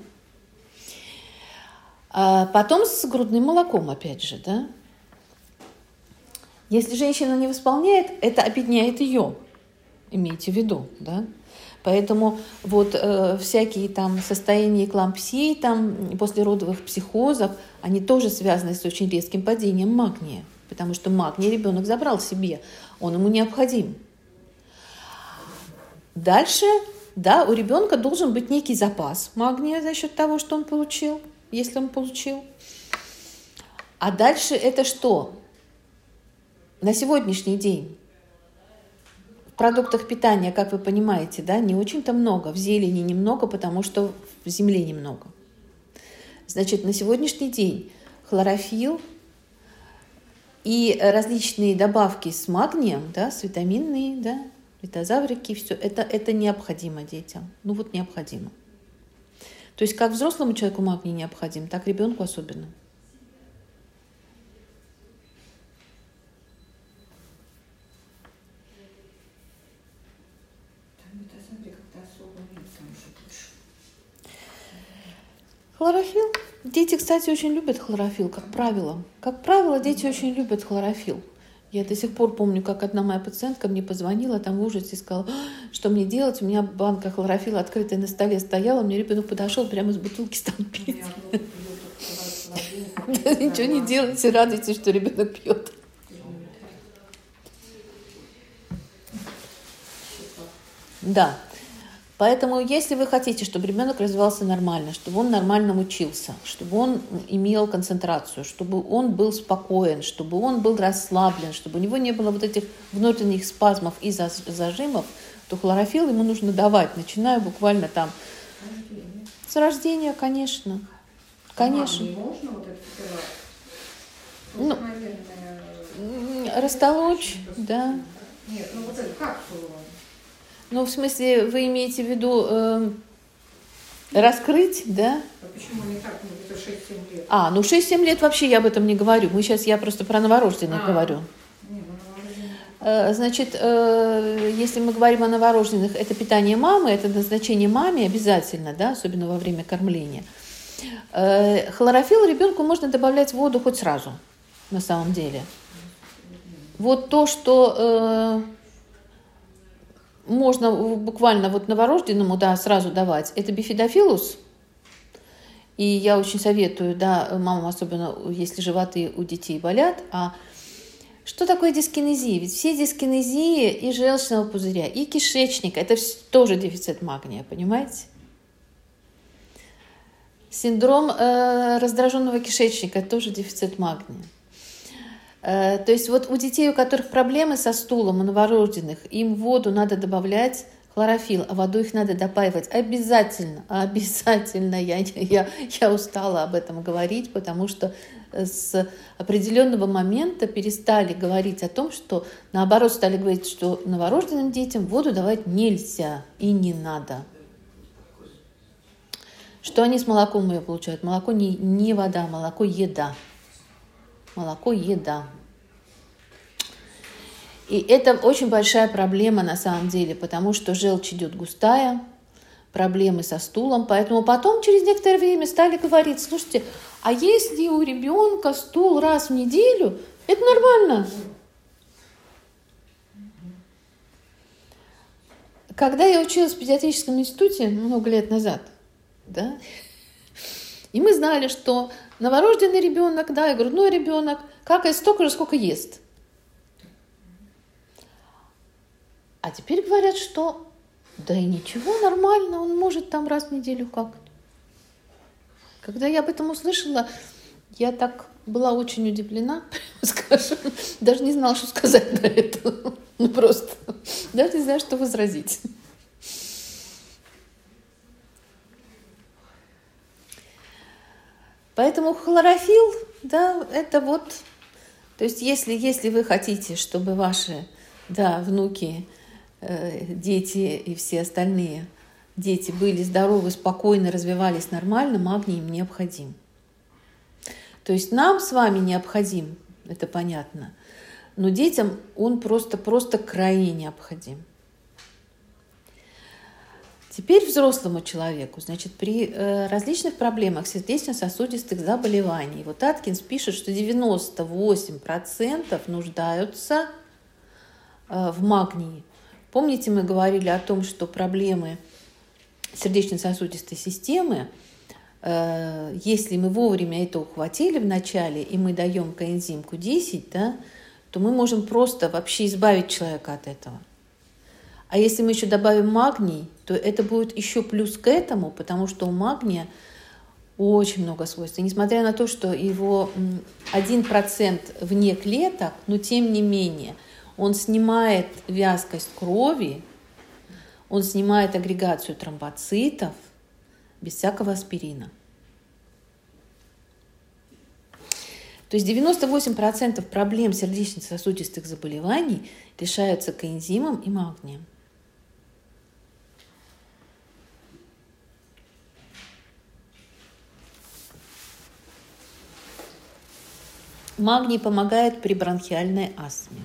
А потом с грудным молоком, опять же, да. Если женщина не восполняет, это объединяет ее, имейте в виду, да. Поэтому вот э, всякие там состояния эклампсии, там послеродовых психозов, они тоже связаны с очень резким падением магния, потому что магний ребенок забрал себе, он ему необходим. Дальше, да, у ребенка должен быть некий запас магния за счет того, что он получил, если он получил. А дальше это что? На сегодняшний день продуктах питания, как вы понимаете, да, не очень-то много. В зелени немного, потому что в земле немного. Значит, на сегодняшний день хлорофилл и различные добавки с магнием, да, с витаминные, да, витазаврики, все это, это необходимо детям. Ну вот необходимо. То есть как взрослому человеку магний необходим, так ребенку особенно. Хлорофилл. Дети, кстати, очень любят хлорофилл, как правило. Как правило, дети очень любят хлорофилл. Я до сих пор помню, как одна моя пациентка мне позвонила, там в ужасе сказала, что мне делать, у меня банка хлорофилла открытая на столе стояла, мне ребенок подошел, прямо из бутылки стал пить. [laughs] Ничего не делайте, радуйтесь, что ребенок пьет. Да. Поэтому, если вы хотите, чтобы ребенок развивался нормально, чтобы он нормально учился, чтобы он имел концентрацию, чтобы он был спокоен, чтобы он был расслаблен, чтобы у него не было вот этих внутренних спазмов и зажимов, то хлорофилл ему нужно давать, начиная буквально там с рождения, конечно. Конечно. можно вот это ну, растолочь, да. Нет, ну вот это капсулу ну, в смысле, вы имеете в виду э, раскрыть, да? А почему не так? Ну, это 6-7 лет. А, ну 6-7 лет вообще я об этом не говорю. Мы сейчас, я просто про новорожденных а, говорю. Не, ну, э, Значит, э, если мы говорим о новорожденных, это питание мамы, это назначение маме обязательно, да, особенно во время кормления. Э, хлорофилл ребенку можно добавлять в воду хоть сразу, на самом деле. Вот то, что э, можно буквально вот новорожденному, да, сразу давать, это бифидофилус. И я очень советую, да, мамам, особенно если животы у детей болят, а что такое дискинезия? Ведь все дискинезии и желчного пузыря, и кишечника – это тоже дефицит магния, понимаете? Синдром э, раздраженного кишечника – тоже дефицит магния. Э, то есть вот у детей, у которых проблемы со стулом, у новорожденных, им воду надо добавлять хлорофилл, а воду их надо допаивать обязательно, [laughs] обязательно. Я, я, я устала об этом говорить, потому что с определенного момента перестали говорить о том, что наоборот стали говорить, что новорожденным детям воду давать нельзя и не надо. Что они с молоком ее получают? Молоко не, не вода, молоко еда. Молоко еда. И это очень большая проблема на самом деле, потому что желчь идет густая, проблемы со стулом. Поэтому потом, через некоторое время, стали говорить, слушайте, а если у ребенка стул раз в неделю, это нормально. Когда я училась в педиатрическом институте много лет назад, да, и мы знали, что новорожденный ребенок, да, и грудной ребенок какает столько же, сколько ест. А теперь говорят, что да и ничего, нормально, он может там раз в неделю как. Когда я об этом услышала, я так была очень удивлена, [laughs] скажем, даже не знала, что сказать на это. Ну просто, даже не знаю, что возразить. Поэтому хлорофилл, да, это вот, то есть если, если вы хотите, чтобы ваши, да, внуки, э, дети и все остальные – дети были здоровы, спокойно развивались нормально, магний им необходим. То есть нам с вами необходим, это понятно, но детям он просто-просто крайне необходим. Теперь взрослому человеку, значит, при э, различных проблемах сердечно-сосудистых заболеваний, вот Аткинс пишет, что 98% нуждаются э, в магнии. Помните, мы говорили о том, что проблемы сердечно-сосудистой системы, э, если мы вовремя это ухватили в начале, и мы даем коэнзим Q10, да, то мы можем просто вообще избавить человека от этого. А если мы еще добавим магний, то это будет еще плюс к этому, потому что у магния очень много свойств. И несмотря на то, что его 1% вне клеток, но тем не менее он снимает вязкость крови, он снимает агрегацию тромбоцитов без всякого аспирина. То есть 98% проблем сердечно-сосудистых заболеваний решаются коэнзимом и магнием. Магний помогает при бронхиальной астме.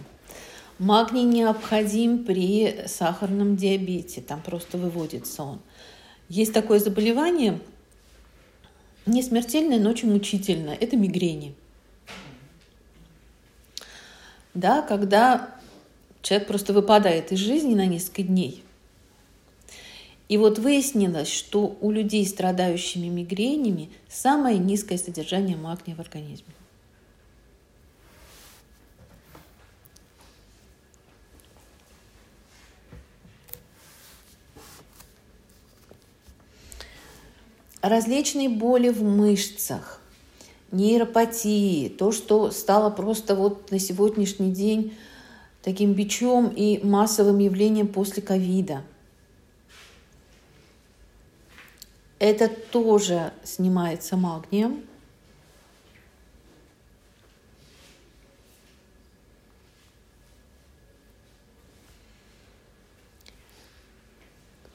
Магний необходим при сахарном диабете, там просто выводится он. Есть такое заболевание, не смертельное, но очень мучительное, это мигрени. Да, когда человек просто выпадает из жизни на несколько дней. И вот выяснилось, что у людей, страдающими мигренями, самое низкое содержание магния в организме. Различные боли в мышцах, нейропатии, то, что стало просто вот на сегодняшний день таким бичом и массовым явлением после ковида. Это тоже снимается магнием.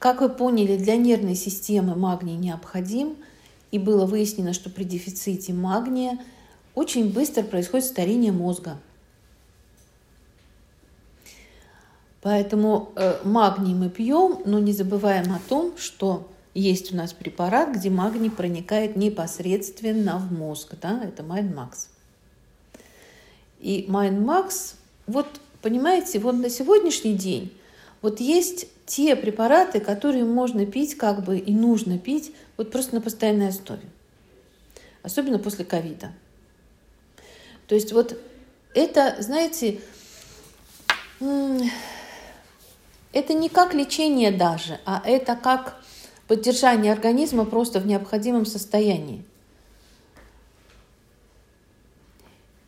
Как вы поняли, для нервной системы магний необходим, и было выяснено, что при дефиците магния очень быстро происходит старение мозга. Поэтому э, магний мы пьем, но не забываем о том, что есть у нас препарат, где магний проникает непосредственно в мозг, да, это MindMax. И MindMax, вот понимаете, вот на сегодняшний день вот есть те препараты, которые можно пить как бы и нужно пить вот просто на постоянной основе. Особенно после ковида. То есть вот это, знаете, это не как лечение даже, а это как поддержание организма просто в необходимом состоянии.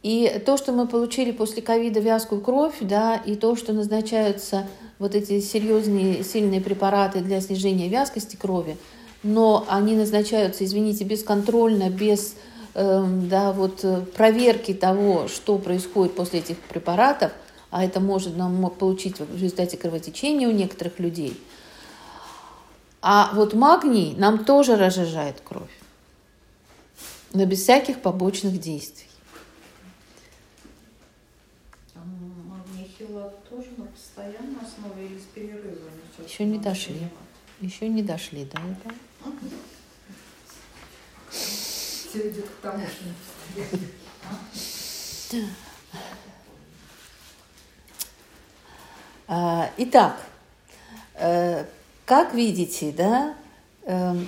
И то, что мы получили после ковида вязкую кровь, да, и то, что назначаются вот эти серьезные, сильные препараты для снижения вязкости крови, но они назначаются, извините, бесконтрольно, без эм, да, вот, проверки того, что происходит после этих препаратов, а это может нам получить в результате кровотечения у некоторых людей. А вот магний нам тоже разжижает кровь, но без всяких побочных действий. Еще не дошли. Еще не дошли до этого. Все идет к тому, что а, Итак, э, как видите, да, эм,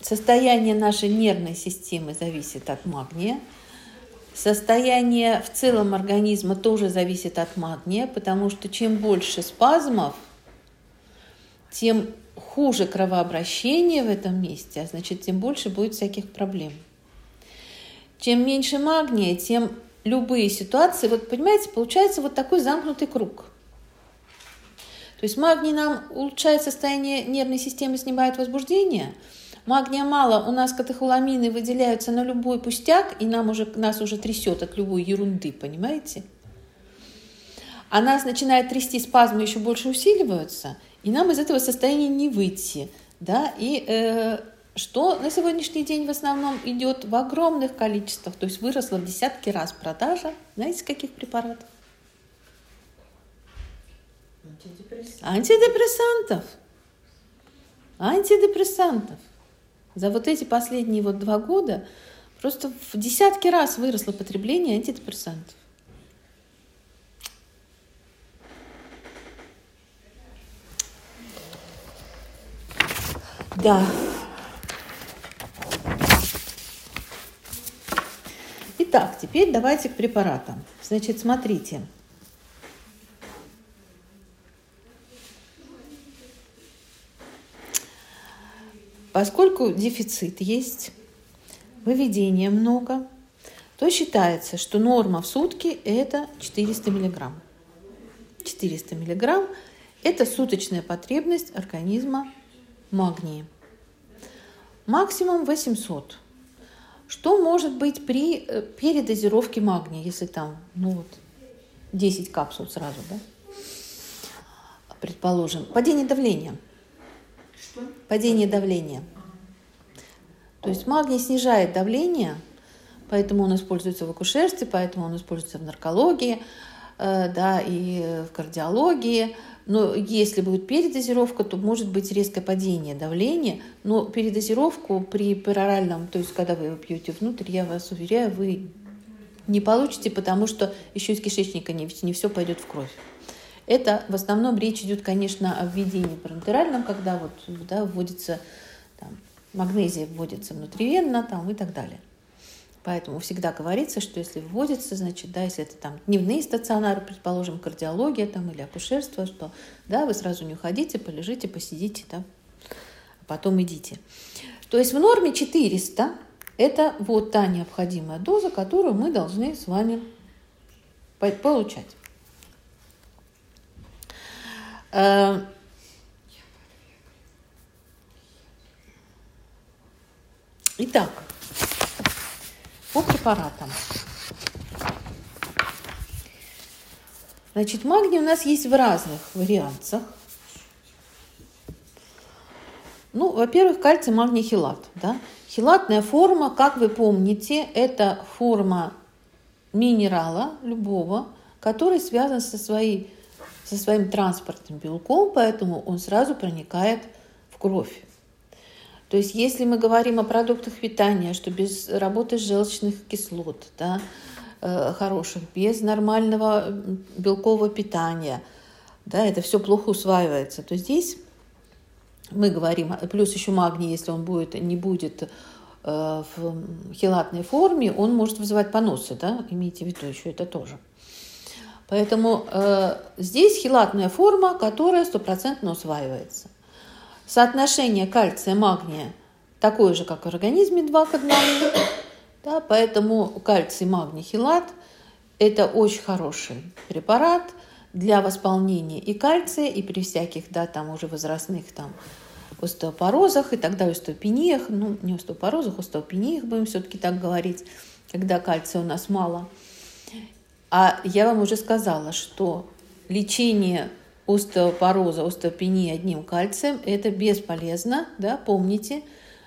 состояние нашей нервной системы зависит от магния. Состояние в целом организма тоже зависит от магния, потому что чем больше спазмов, тем хуже кровообращение в этом месте, а значит, тем больше будет всяких проблем. Чем меньше магния, тем любые ситуации, вот понимаете, получается вот такой замкнутый круг. То есть магний нам улучшает состояние нервной системы, снимает возбуждение. Магния мало, у нас катехоламины выделяются на любой пустяк, и нам уже, нас уже трясет от любой ерунды, понимаете? А нас начинает трясти, спазмы еще больше усиливаются – и нам из этого состояния не выйти. Да? И э, что на сегодняшний день в основном идет в огромных количествах, то есть выросла в десятки раз продажа, знаете, каких препаратов? Антидепрессантов. Антидепрессантов. Антидепрессантов. За вот эти последние вот два года просто в десятки раз выросло потребление антидепрессантов. Да. Итак, теперь давайте к препаратам. Значит, смотрите. Поскольку дефицит есть, выведения много, то считается, что норма в сутки это 400 миллиграмм. 400 миллиграмм – это суточная потребность организма магния. Максимум 800. Что может быть при э, передозировке магния, если там, ну вот, 10 капсул сразу, да? Предположим. Падение давления. Что? Падение давления. То есть магний снижает давление, поэтому он используется в акушерстве, поэтому он используется в наркологии, э, да, и в кардиологии, но если будет передозировка, то может быть резкое падение давления. Но передозировку при пероральном, то есть когда вы его пьете внутрь, я вас уверяю, вы не получите, потому что еще из кишечника не, не все пойдет в кровь. Это в основном речь идет, конечно, о введении парентеральном, когда вот, да, вводится там, магнезия вводится внутривенно там, и так далее. Поэтому всегда говорится, что если вводится, значит, да, если это там дневные стационары, предположим, кардиология там или акушерство, что, да, вы сразу не уходите, полежите, посидите, да, а потом идите. То есть в норме 400 – это вот та необходимая доза, которую мы должны с вами получать. Э, итак, по препаратам. Значит, магний у нас есть в разных вариантах. Ну, во-первых, кальций, магний, хилат. Да? Хилатная форма, как вы помните, это форма минерала любого, который связан со, своей, со своим транспортным белком, поэтому он сразу проникает в кровь. То есть если мы говорим о продуктах питания, что без работы желчных кислот, да, э, хороших, без нормального белкового питания, да, это все плохо усваивается, то здесь мы говорим, плюс еще магний, если он будет, не будет э, в хелатной форме, он может вызывать поносы, да, имейте в виду еще это тоже. Поэтому э, здесь хилатная форма, которая стопроцентно усваивается. Соотношение кальция-магния такое же, как в организме 2 к 1. Да, поэтому кальций-магний-хилат – это очень хороший препарат для восполнения и кальция, и при всяких, да, там уже возрастных там остеопорозах и тогда остеопениях, ну, не остеопорозах, остеопениях будем все-таки так говорить, когда кальция у нас мало – а я вам уже сказала, что лечение остеопороза, остеопении одним кальцием – это бесполезно. Да? Помните,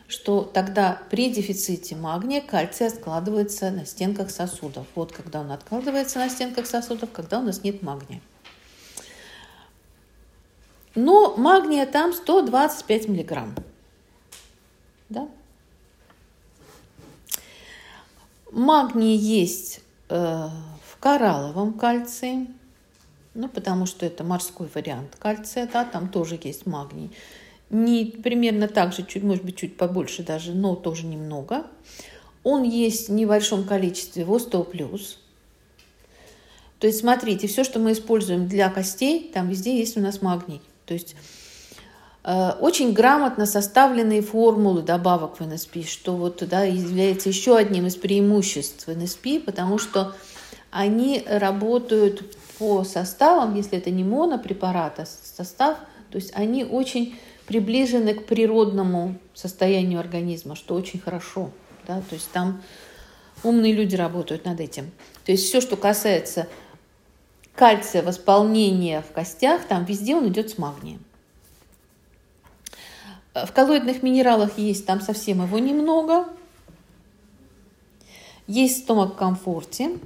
что тогда при дефиците магния кальция складывается на стенках сосудов. Вот когда он откладывается на стенках сосудов, когда у нас нет магния. Но магния там 125 миллиграмм. Да? Магний есть э, коралловом кальции, ну, потому что это морской вариант кальция, да, там тоже есть магний. Не, примерно так же, чуть, может быть, чуть побольше даже, но тоже немного. Он есть в небольшом количестве в остеоплюс. То есть, смотрите, все, что мы используем для костей, там везде есть у нас магний. То есть, э, очень грамотно составленные формулы добавок в НСП, что вот да, является еще одним из преимуществ НСП, потому что они работают по составам, если это не монопрепарат, а состав, то есть они очень приближены к природному состоянию организма, что очень хорошо. Да? То есть там умные люди работают над этим. То есть все, что касается кальция, восполнения в костях, там везде он идет с магнием. В коллоидных минералах есть, там совсем его немного. Есть стомак комфорте,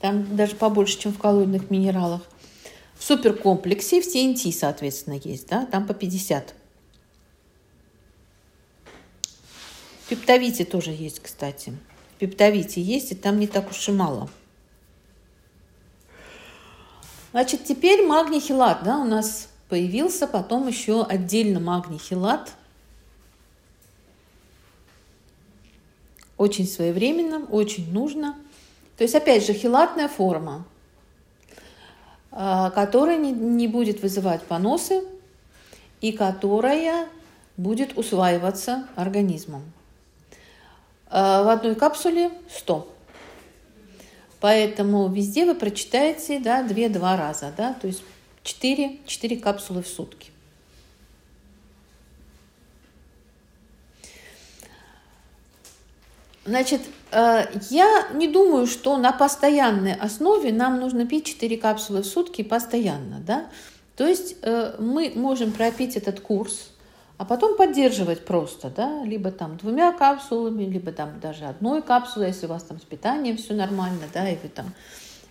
там даже побольше, чем в коллоидных минералах. В суперкомплексе в TNT, соответственно, есть, да, там по 50. В пептовите тоже есть, кстати. В пептовите есть, и там не так уж и мало. Значит, теперь магний хилат, да, у нас появился, потом еще отдельно магний хилат. Очень своевременно, очень нужно – то есть, опять же, хилатная форма, а, которая не, не будет вызывать поносы и которая будет усваиваться организмом. А, в одной капсуле 100. Поэтому везде вы прочитаете да, 2-2 раза, да, то есть 4, 4 капсулы в сутки. Значит, э, я не думаю, что на постоянной основе нам нужно пить 4 капсулы в сутки постоянно, да. То есть э, мы можем пропить этот курс, а потом поддерживать просто, да, либо там двумя капсулами, либо там даже одной капсулой, если у вас там с питанием все нормально, да, и вы там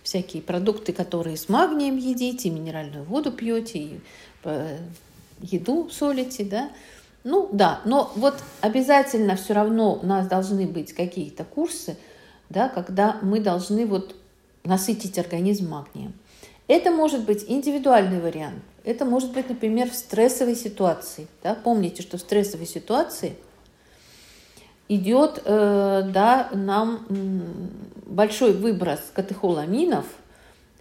всякие продукты, которые с магнием едите, минеральную воду пьете, и э, еду солите, да, ну да, но вот обязательно все равно у нас должны быть какие-то курсы, да, когда мы должны вот насытить организм магнием. Это может быть индивидуальный вариант. Это может быть, например, в стрессовой ситуации. Да? Помните, что в стрессовой ситуации идет э, да, нам большой выброс катехоламинов.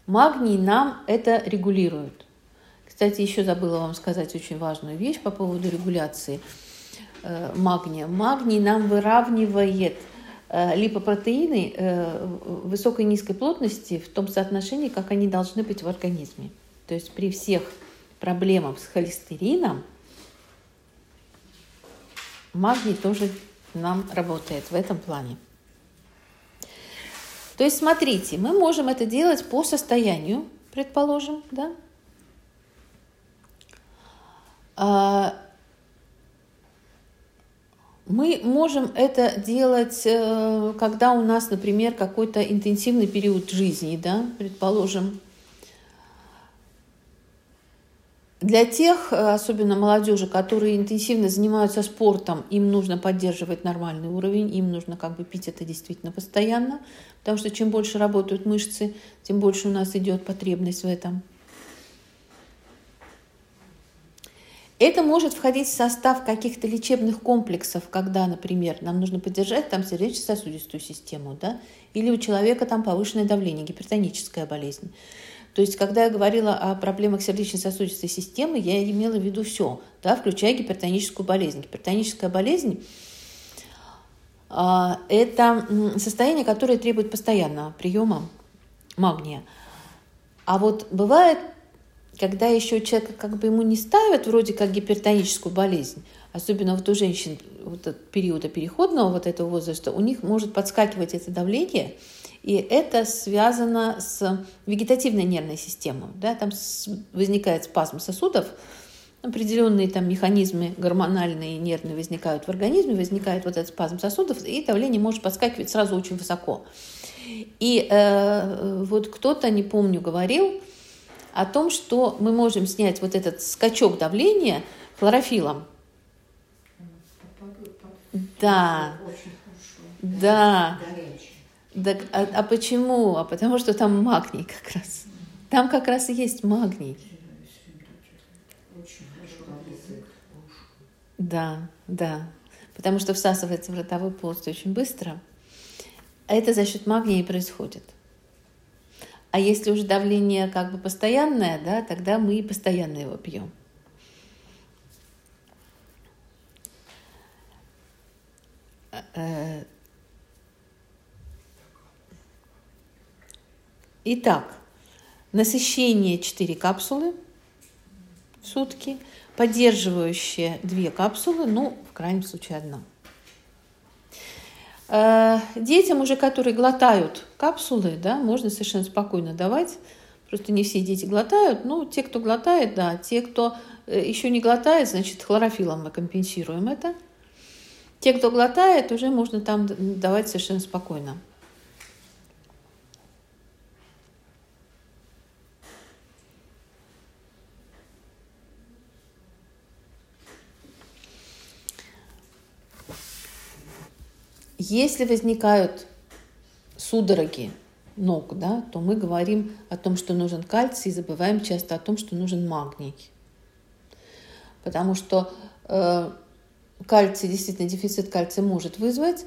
Магний нам это регулирует. Кстати, еще забыла вам сказать очень важную вещь по поводу регуляции э, магния. Магний нам выравнивает э, липопротеины э, высокой и низкой плотности в том соотношении, как они должны быть в организме. То есть при всех проблемах с холестерином магний тоже нам работает в этом плане. То есть смотрите, мы можем это делать по состоянию, предположим, да, мы можем это делать, э, когда у нас, например, какой-то интенсивный период жизни, да, предположим, Для тех, э, особенно молодежи, которые интенсивно занимаются спортом, им нужно поддерживать нормальный уровень, им нужно как бы пить это действительно постоянно, потому что чем больше работают мышцы, тем больше у нас идет потребность в этом. Это может входить в состав каких-то лечебных комплексов, когда, например, нам нужно поддержать там сердечно-сосудистую систему, да, или у человека там повышенное давление, гипертоническая болезнь. То есть, когда я говорила о проблемах сердечно-сосудистой системы, я имела в виду все, да, включая гипертоническую болезнь. Гипертоническая болезнь а, – это состояние, которое требует постоянного приема магния. А вот бывает, когда еще человек как бы ему не ставят вроде как гипертоническую болезнь, особенно вот у женщин вот от периода переходного вот этого возраста, у них может подскакивать это давление – и это связано с вегетативной нервной системой. Да? Там возникает спазм сосудов, определенные там механизмы гормональные, нервные возникают в организме, возникает вот этот спазм сосудов, и давление может подскакивать сразу очень высоко. И э, вот кто-то, не помню, говорил о том, что мы можем снять вот этот скачок давления хлорофилом. Да, да. Так, а, а почему? А потому что там магний как раз. Там как раз и есть магний. Да, да. Потому что всасывается в ротовой полость очень быстро. А это за счет магния и происходит. А если уже давление как бы постоянное, да, тогда мы постоянно его пьем. Э, Итак, насыщение 4 капсулы в сутки, поддерживающие 2 капсулы, ну, в крайнем случае, одна. Э, детям уже, которые глотают капсулы, да, можно совершенно спокойно давать. Просто не все дети глотают. Ну, те, кто глотает, да. Те, кто э, еще не глотает, значит, хлорофилом мы компенсируем это. Те, кто глотает, уже можно там давать совершенно спокойно. Если возникают судороги ног, да, то мы говорим о том, что нужен кальций, и забываем часто о том, что нужен магний. Потому что э, кальций, действительно, дефицит кальция может вызвать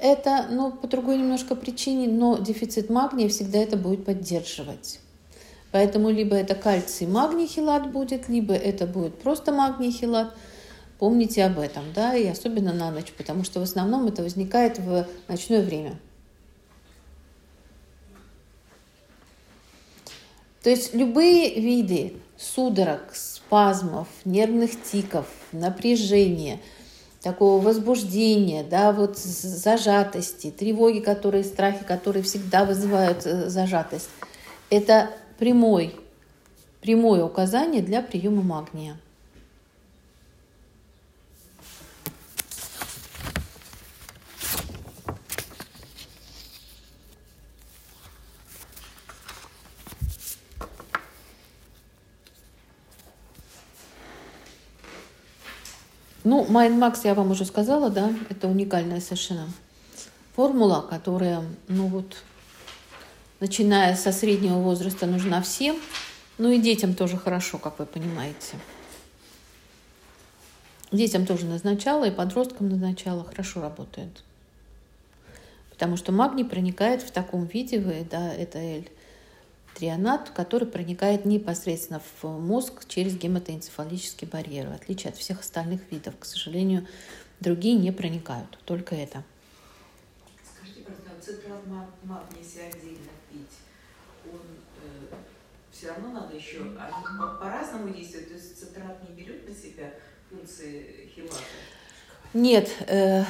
это, но по другой немножко причине, но дефицит магния всегда это будет поддерживать. Поэтому либо это кальций магний хилат будет, либо это будет просто магний хилат – Помните об этом, да, и особенно на ночь, потому что в основном это возникает в ночное время. То есть любые виды судорог, спазмов, нервных тиков, напряжения, такого возбуждения, да, вот зажатости, тревоги, которые, страхи, которые всегда вызывают э, зажатость, это прямой, прямое указание для приема магния. Ну, Майнмакс я вам уже сказала, да, это уникальная совершенно формула, которая, ну вот, начиная со среднего возраста, нужна всем, ну и детям тоже хорошо, как вы понимаете. Детям тоже назначала, и подросткам назначала, хорошо работает. Потому что магний проникает в таком виде, да, это L, трионат, который проникает непосредственно в мозг через гематоэнцефалический барьер, в отличие от всех остальных видов. К сожалению, другие не проникают, только это. Скажите, пожалуйста, цитрат магния, если отдельно пить, он э, все равно надо еще, они по-разному по действуют, то есть цитрат не берет на себя функции хилата? Нет, э,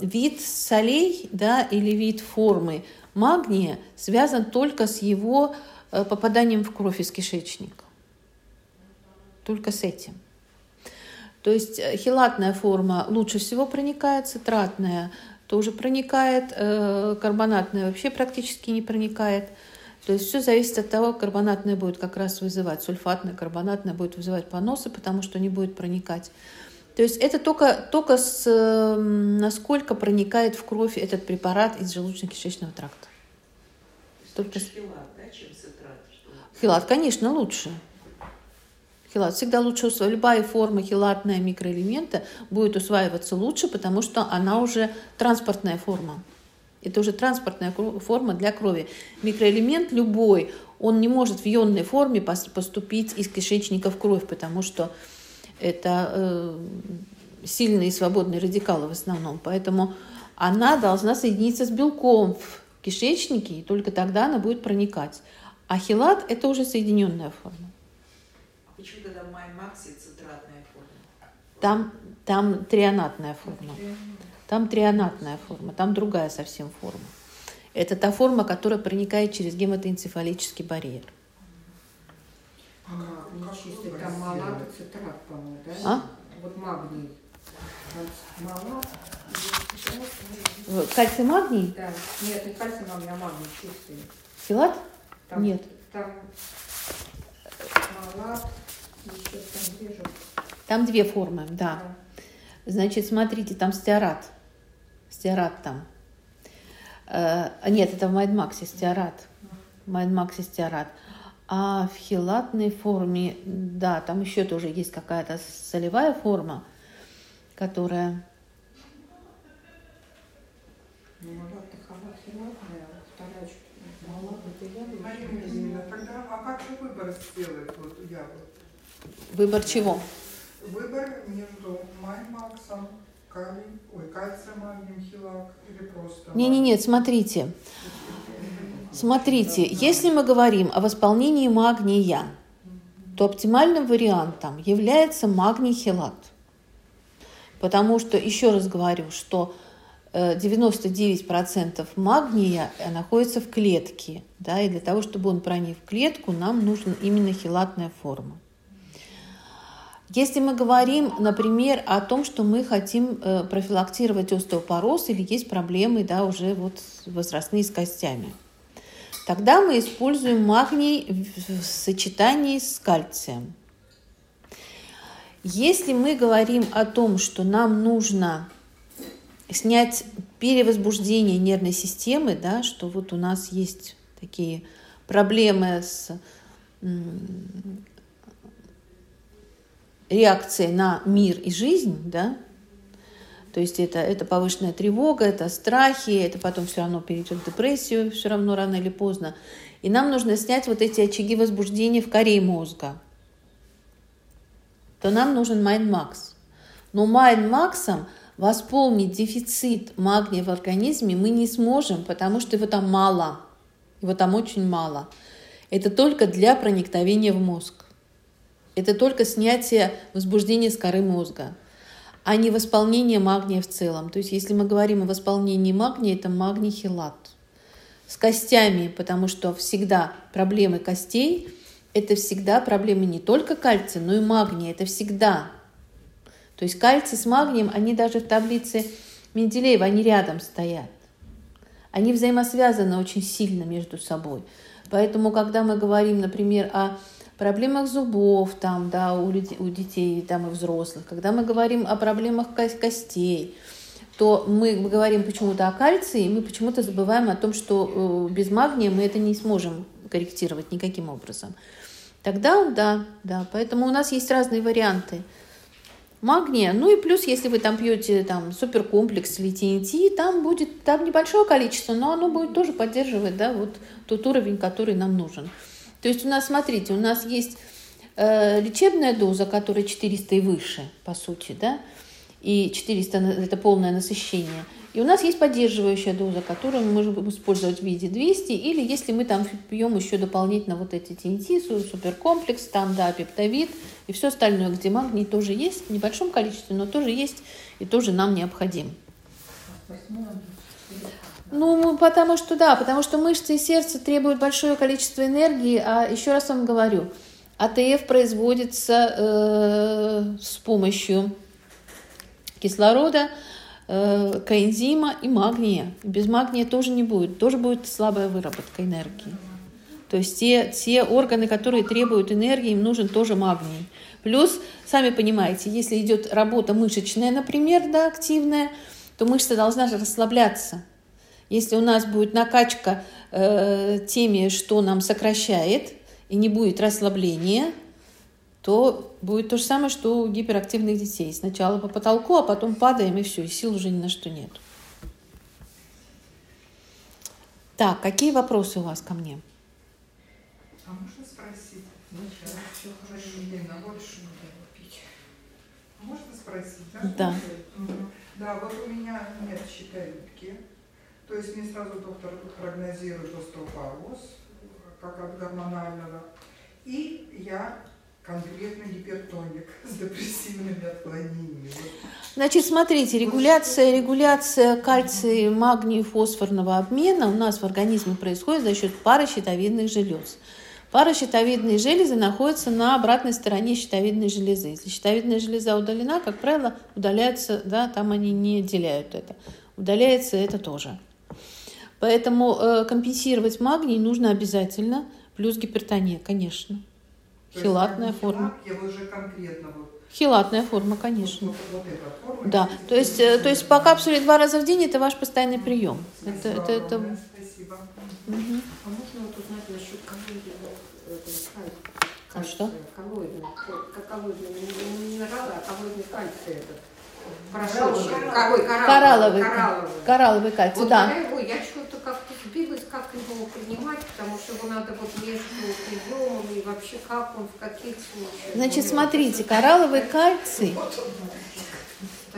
вид солей да, или вид формы магния связан только с его э, попаданием в кровь из кишечника. Только с этим. То есть э, хилатная форма лучше всего проникает, цитратная тоже проникает, э, карбонатная вообще практически не проникает. То есть все зависит от того, карбонатное будет как раз вызывать, сульфатное, карбонатное будет вызывать поносы, потому что не будет проникать. То есть это только, только с, насколько проникает в кровь этот препарат из желудочно-кишечного тракта. Только... Хилат, да, чем цитрат? Хилат, конечно, лучше. Хилат всегда лучше усваивать. Любая форма хилатная микроэлемента будет усваиваться лучше, потому что она уже транспортная форма. Это уже транспортная форма для крови. Микроэлемент любой, он не может в ионной форме поступить из кишечника в кровь, потому что это э, сильные свободные радикалы в основном. Поэтому она должна соединиться с белком в кишечнике, и только тогда она будет проникать. А хилат – это уже соединенная форма. А почему тогда в Майнмаксе цитратная форма? Там, там трианатная форма. Там трианатная форма, там другая совсем форма. Это та форма, которая проникает через гематоэнцефалический барьер. А, нечистый, там малатоцитрат, по-моему, да? А? Вот магний. Малат, Кальций магний? Да. Нет, не кальций магний, а магний чистый. Хилат? Там, Нет. Там малат, еще там где же? Там две формы, да. Да. Значит, смотрите, там стеарат. Стеарат там. Э, нет, это в Майдмаксе стеарат. В Майдмаксе стеарат. А в хилатной форме, да, там еще тоже есть какая-то солевая форма, которая... Выбор сделать вот яблок? Выбор чего? Выбор между Маймаксом, калий, ой, кальцием, магнием, хилак или просто... Не-не-не, смотрите. Смотрите, если мы говорим о восполнении магния, то оптимальным вариантом является магний хилат. Потому что, еще раз говорю, что 99% магния находится в клетке. Да, и для того, чтобы он проник в клетку, нам нужна именно хилатная форма. Если мы говорим, например, о том, что мы хотим э, профилактировать остеопороз или есть проблемы да, уже вот возрастные с костями, тогда мы используем магний в сочетании с кальцием. Если мы говорим о том, что нам нужно снять перевозбуждение нервной системы, да, что вот у нас есть такие проблемы с реакцией на мир и жизнь, да, то есть это, это повышенная тревога, это страхи, это потом все равно перейдет в депрессию, все равно рано или поздно. И нам нужно снять вот эти очаги возбуждения в коре мозга. То нам нужен MindMax. Но MindMax ом восполнить дефицит магния в организме мы не сможем, потому что его там мало. Его там очень мало. Это только для проникновения в мозг. Это только снятие возбуждения с коры мозга, а не восполнение магния в целом. То есть если мы говорим о восполнении магния, это магний хелат. С костями, потому что всегда проблемы костей – это всегда проблемы не только кальция, но и магния. Это всегда. То есть кальций с магнием, они даже в таблице Менделеева, они рядом стоят. Они взаимосвязаны очень сильно между собой. Поэтому, когда мы говорим, например, о проблемах зубов там, да, у, людей, у детей там, и взрослых, когда мы говорим о проблемах костей, то мы говорим почему-то о кальции, и мы почему-то забываем о том, что э, без магния мы это не сможем корректировать никаким образом. Тогда, да, да, поэтому у нас есть разные варианты магния. Ну и плюс, если вы там пьете там суперкомплекс или TNT, там будет там небольшое количество, но оно будет тоже поддерживать, да, вот тот уровень, который нам нужен. То есть у нас, смотрите, у нас есть э, лечебная доза, которая 400 и выше, по сути, да, и 400 – это полное насыщение. И у нас есть поддерживающая доза, которую мы можем использовать в виде 200, или если мы там пьем еще дополнительно вот эти ТНТ, суперкомплекс, там, да, пептовид и все остальное, где магний тоже есть, в небольшом количестве, но тоже есть и тоже нам необходим. Ну, потому что да, потому что мышцы и сердце требуют большое количество энергии, а еще раз вам говорю, АТФ производится э, с помощью кислорода, э, коэнзима и магния. Без магния тоже не будет, тоже будет слабая выработка энергии. То есть те, те органы, которые требуют энергии, им нужен тоже магний. Плюс, сами понимаете, если идет работа мышечная, например, да, активная, то мышца должна же расслабляться. Если у нас будет накачка э, теми, что нам сокращает, и не будет расслабления, то будет то же самое, что у гиперактивных детей. Сначала по потолку, а потом падаем, и все, и сил уже ни на что нет. Так, какие вопросы у вас ко мне? А можно спросить? Ничего, все хорошо. Елена, Больше не буду пить. можно спросить, да? Да. Вот у меня нет щитовидки. То есть мне сразу доктор прогнозирует остеопороз, как от гормонального. И я конкретно гипертоник с депрессивными отклонениями. Значит, смотрите, регуляция, регуляция кальция, магния, фосфорного обмена у нас в организме происходит за счет пары щитовидных желез. Пара щитовидные железы находятся на обратной стороне щитовидной железы. Если щитовидная железа удалена, как правило, удаляется, да, там они не отделяют это. Удаляется это тоже. Поэтому э, компенсировать магний нужно обязательно, плюс гипертония, конечно. То есть Хилатная как форма. уже конкретно вот, Хилатная форма, конечно. вот, вот эта форма. Да, то есть, э, то есть по капсуле два раза в день это ваш постоянный прием. Это, Спасибо это, это... огромное, Спасибо. Мгм. А можно вот узнать насчет коллоидного кальция? А что? Коллоидного. Не минералы, а коллоидный кальций этот. Порошочек. Какой? Коралловый, Коралловый. коралловый кальций, Вот да. я его, я что-то как-то сбилась, как его принимать, потому что его надо вот между приемом и вообще как он, в каких случаях. Значит, Ну, смотрите, коралловый кальций,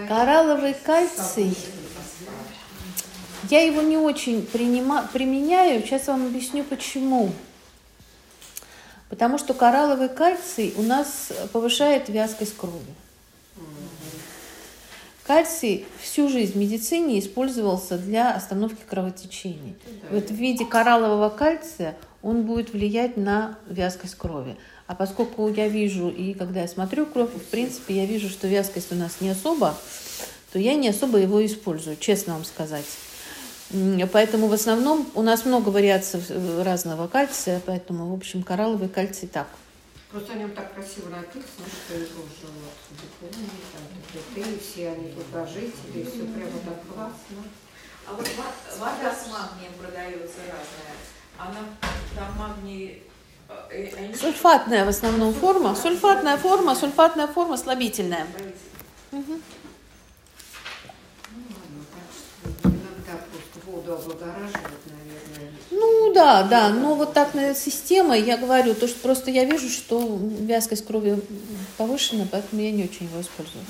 коралловый кальций, я его не очень принима- применяю, сейчас вам объясню почему. Потому что коралловый кальций у нас повышает вязкость крови. Кальций всю жизнь в медицине использовался для остановки кровотечений. Вот в виде кораллового кальция он будет влиять на вязкость крови. А поскольку я вижу, и когда я смотрю кровь, в принципе, я вижу, что вязкость у нас не особо, то я не особо его использую, честно вам сказать. Поэтому в основном у нас много вариаций э, разного кальция, поэтому, в общем, коралловый кальций так. Просто о нем так красиво написано, что его уже вот дипломы, там, декреты, все они долгожители, все прямо так классно. А вот вода с магнием продается разная. Она там магний... э, э, Сульфатная в основном форма. Сульфатная форма, сульфатная форма слабительная. Мгм. Ну ладно, так что иногда просто воду облагораживают, наверное. Ну да, да, но вот так на система, я говорю, то, что просто я вижу, что вязкость крови повышена, поэтому я не очень его использую.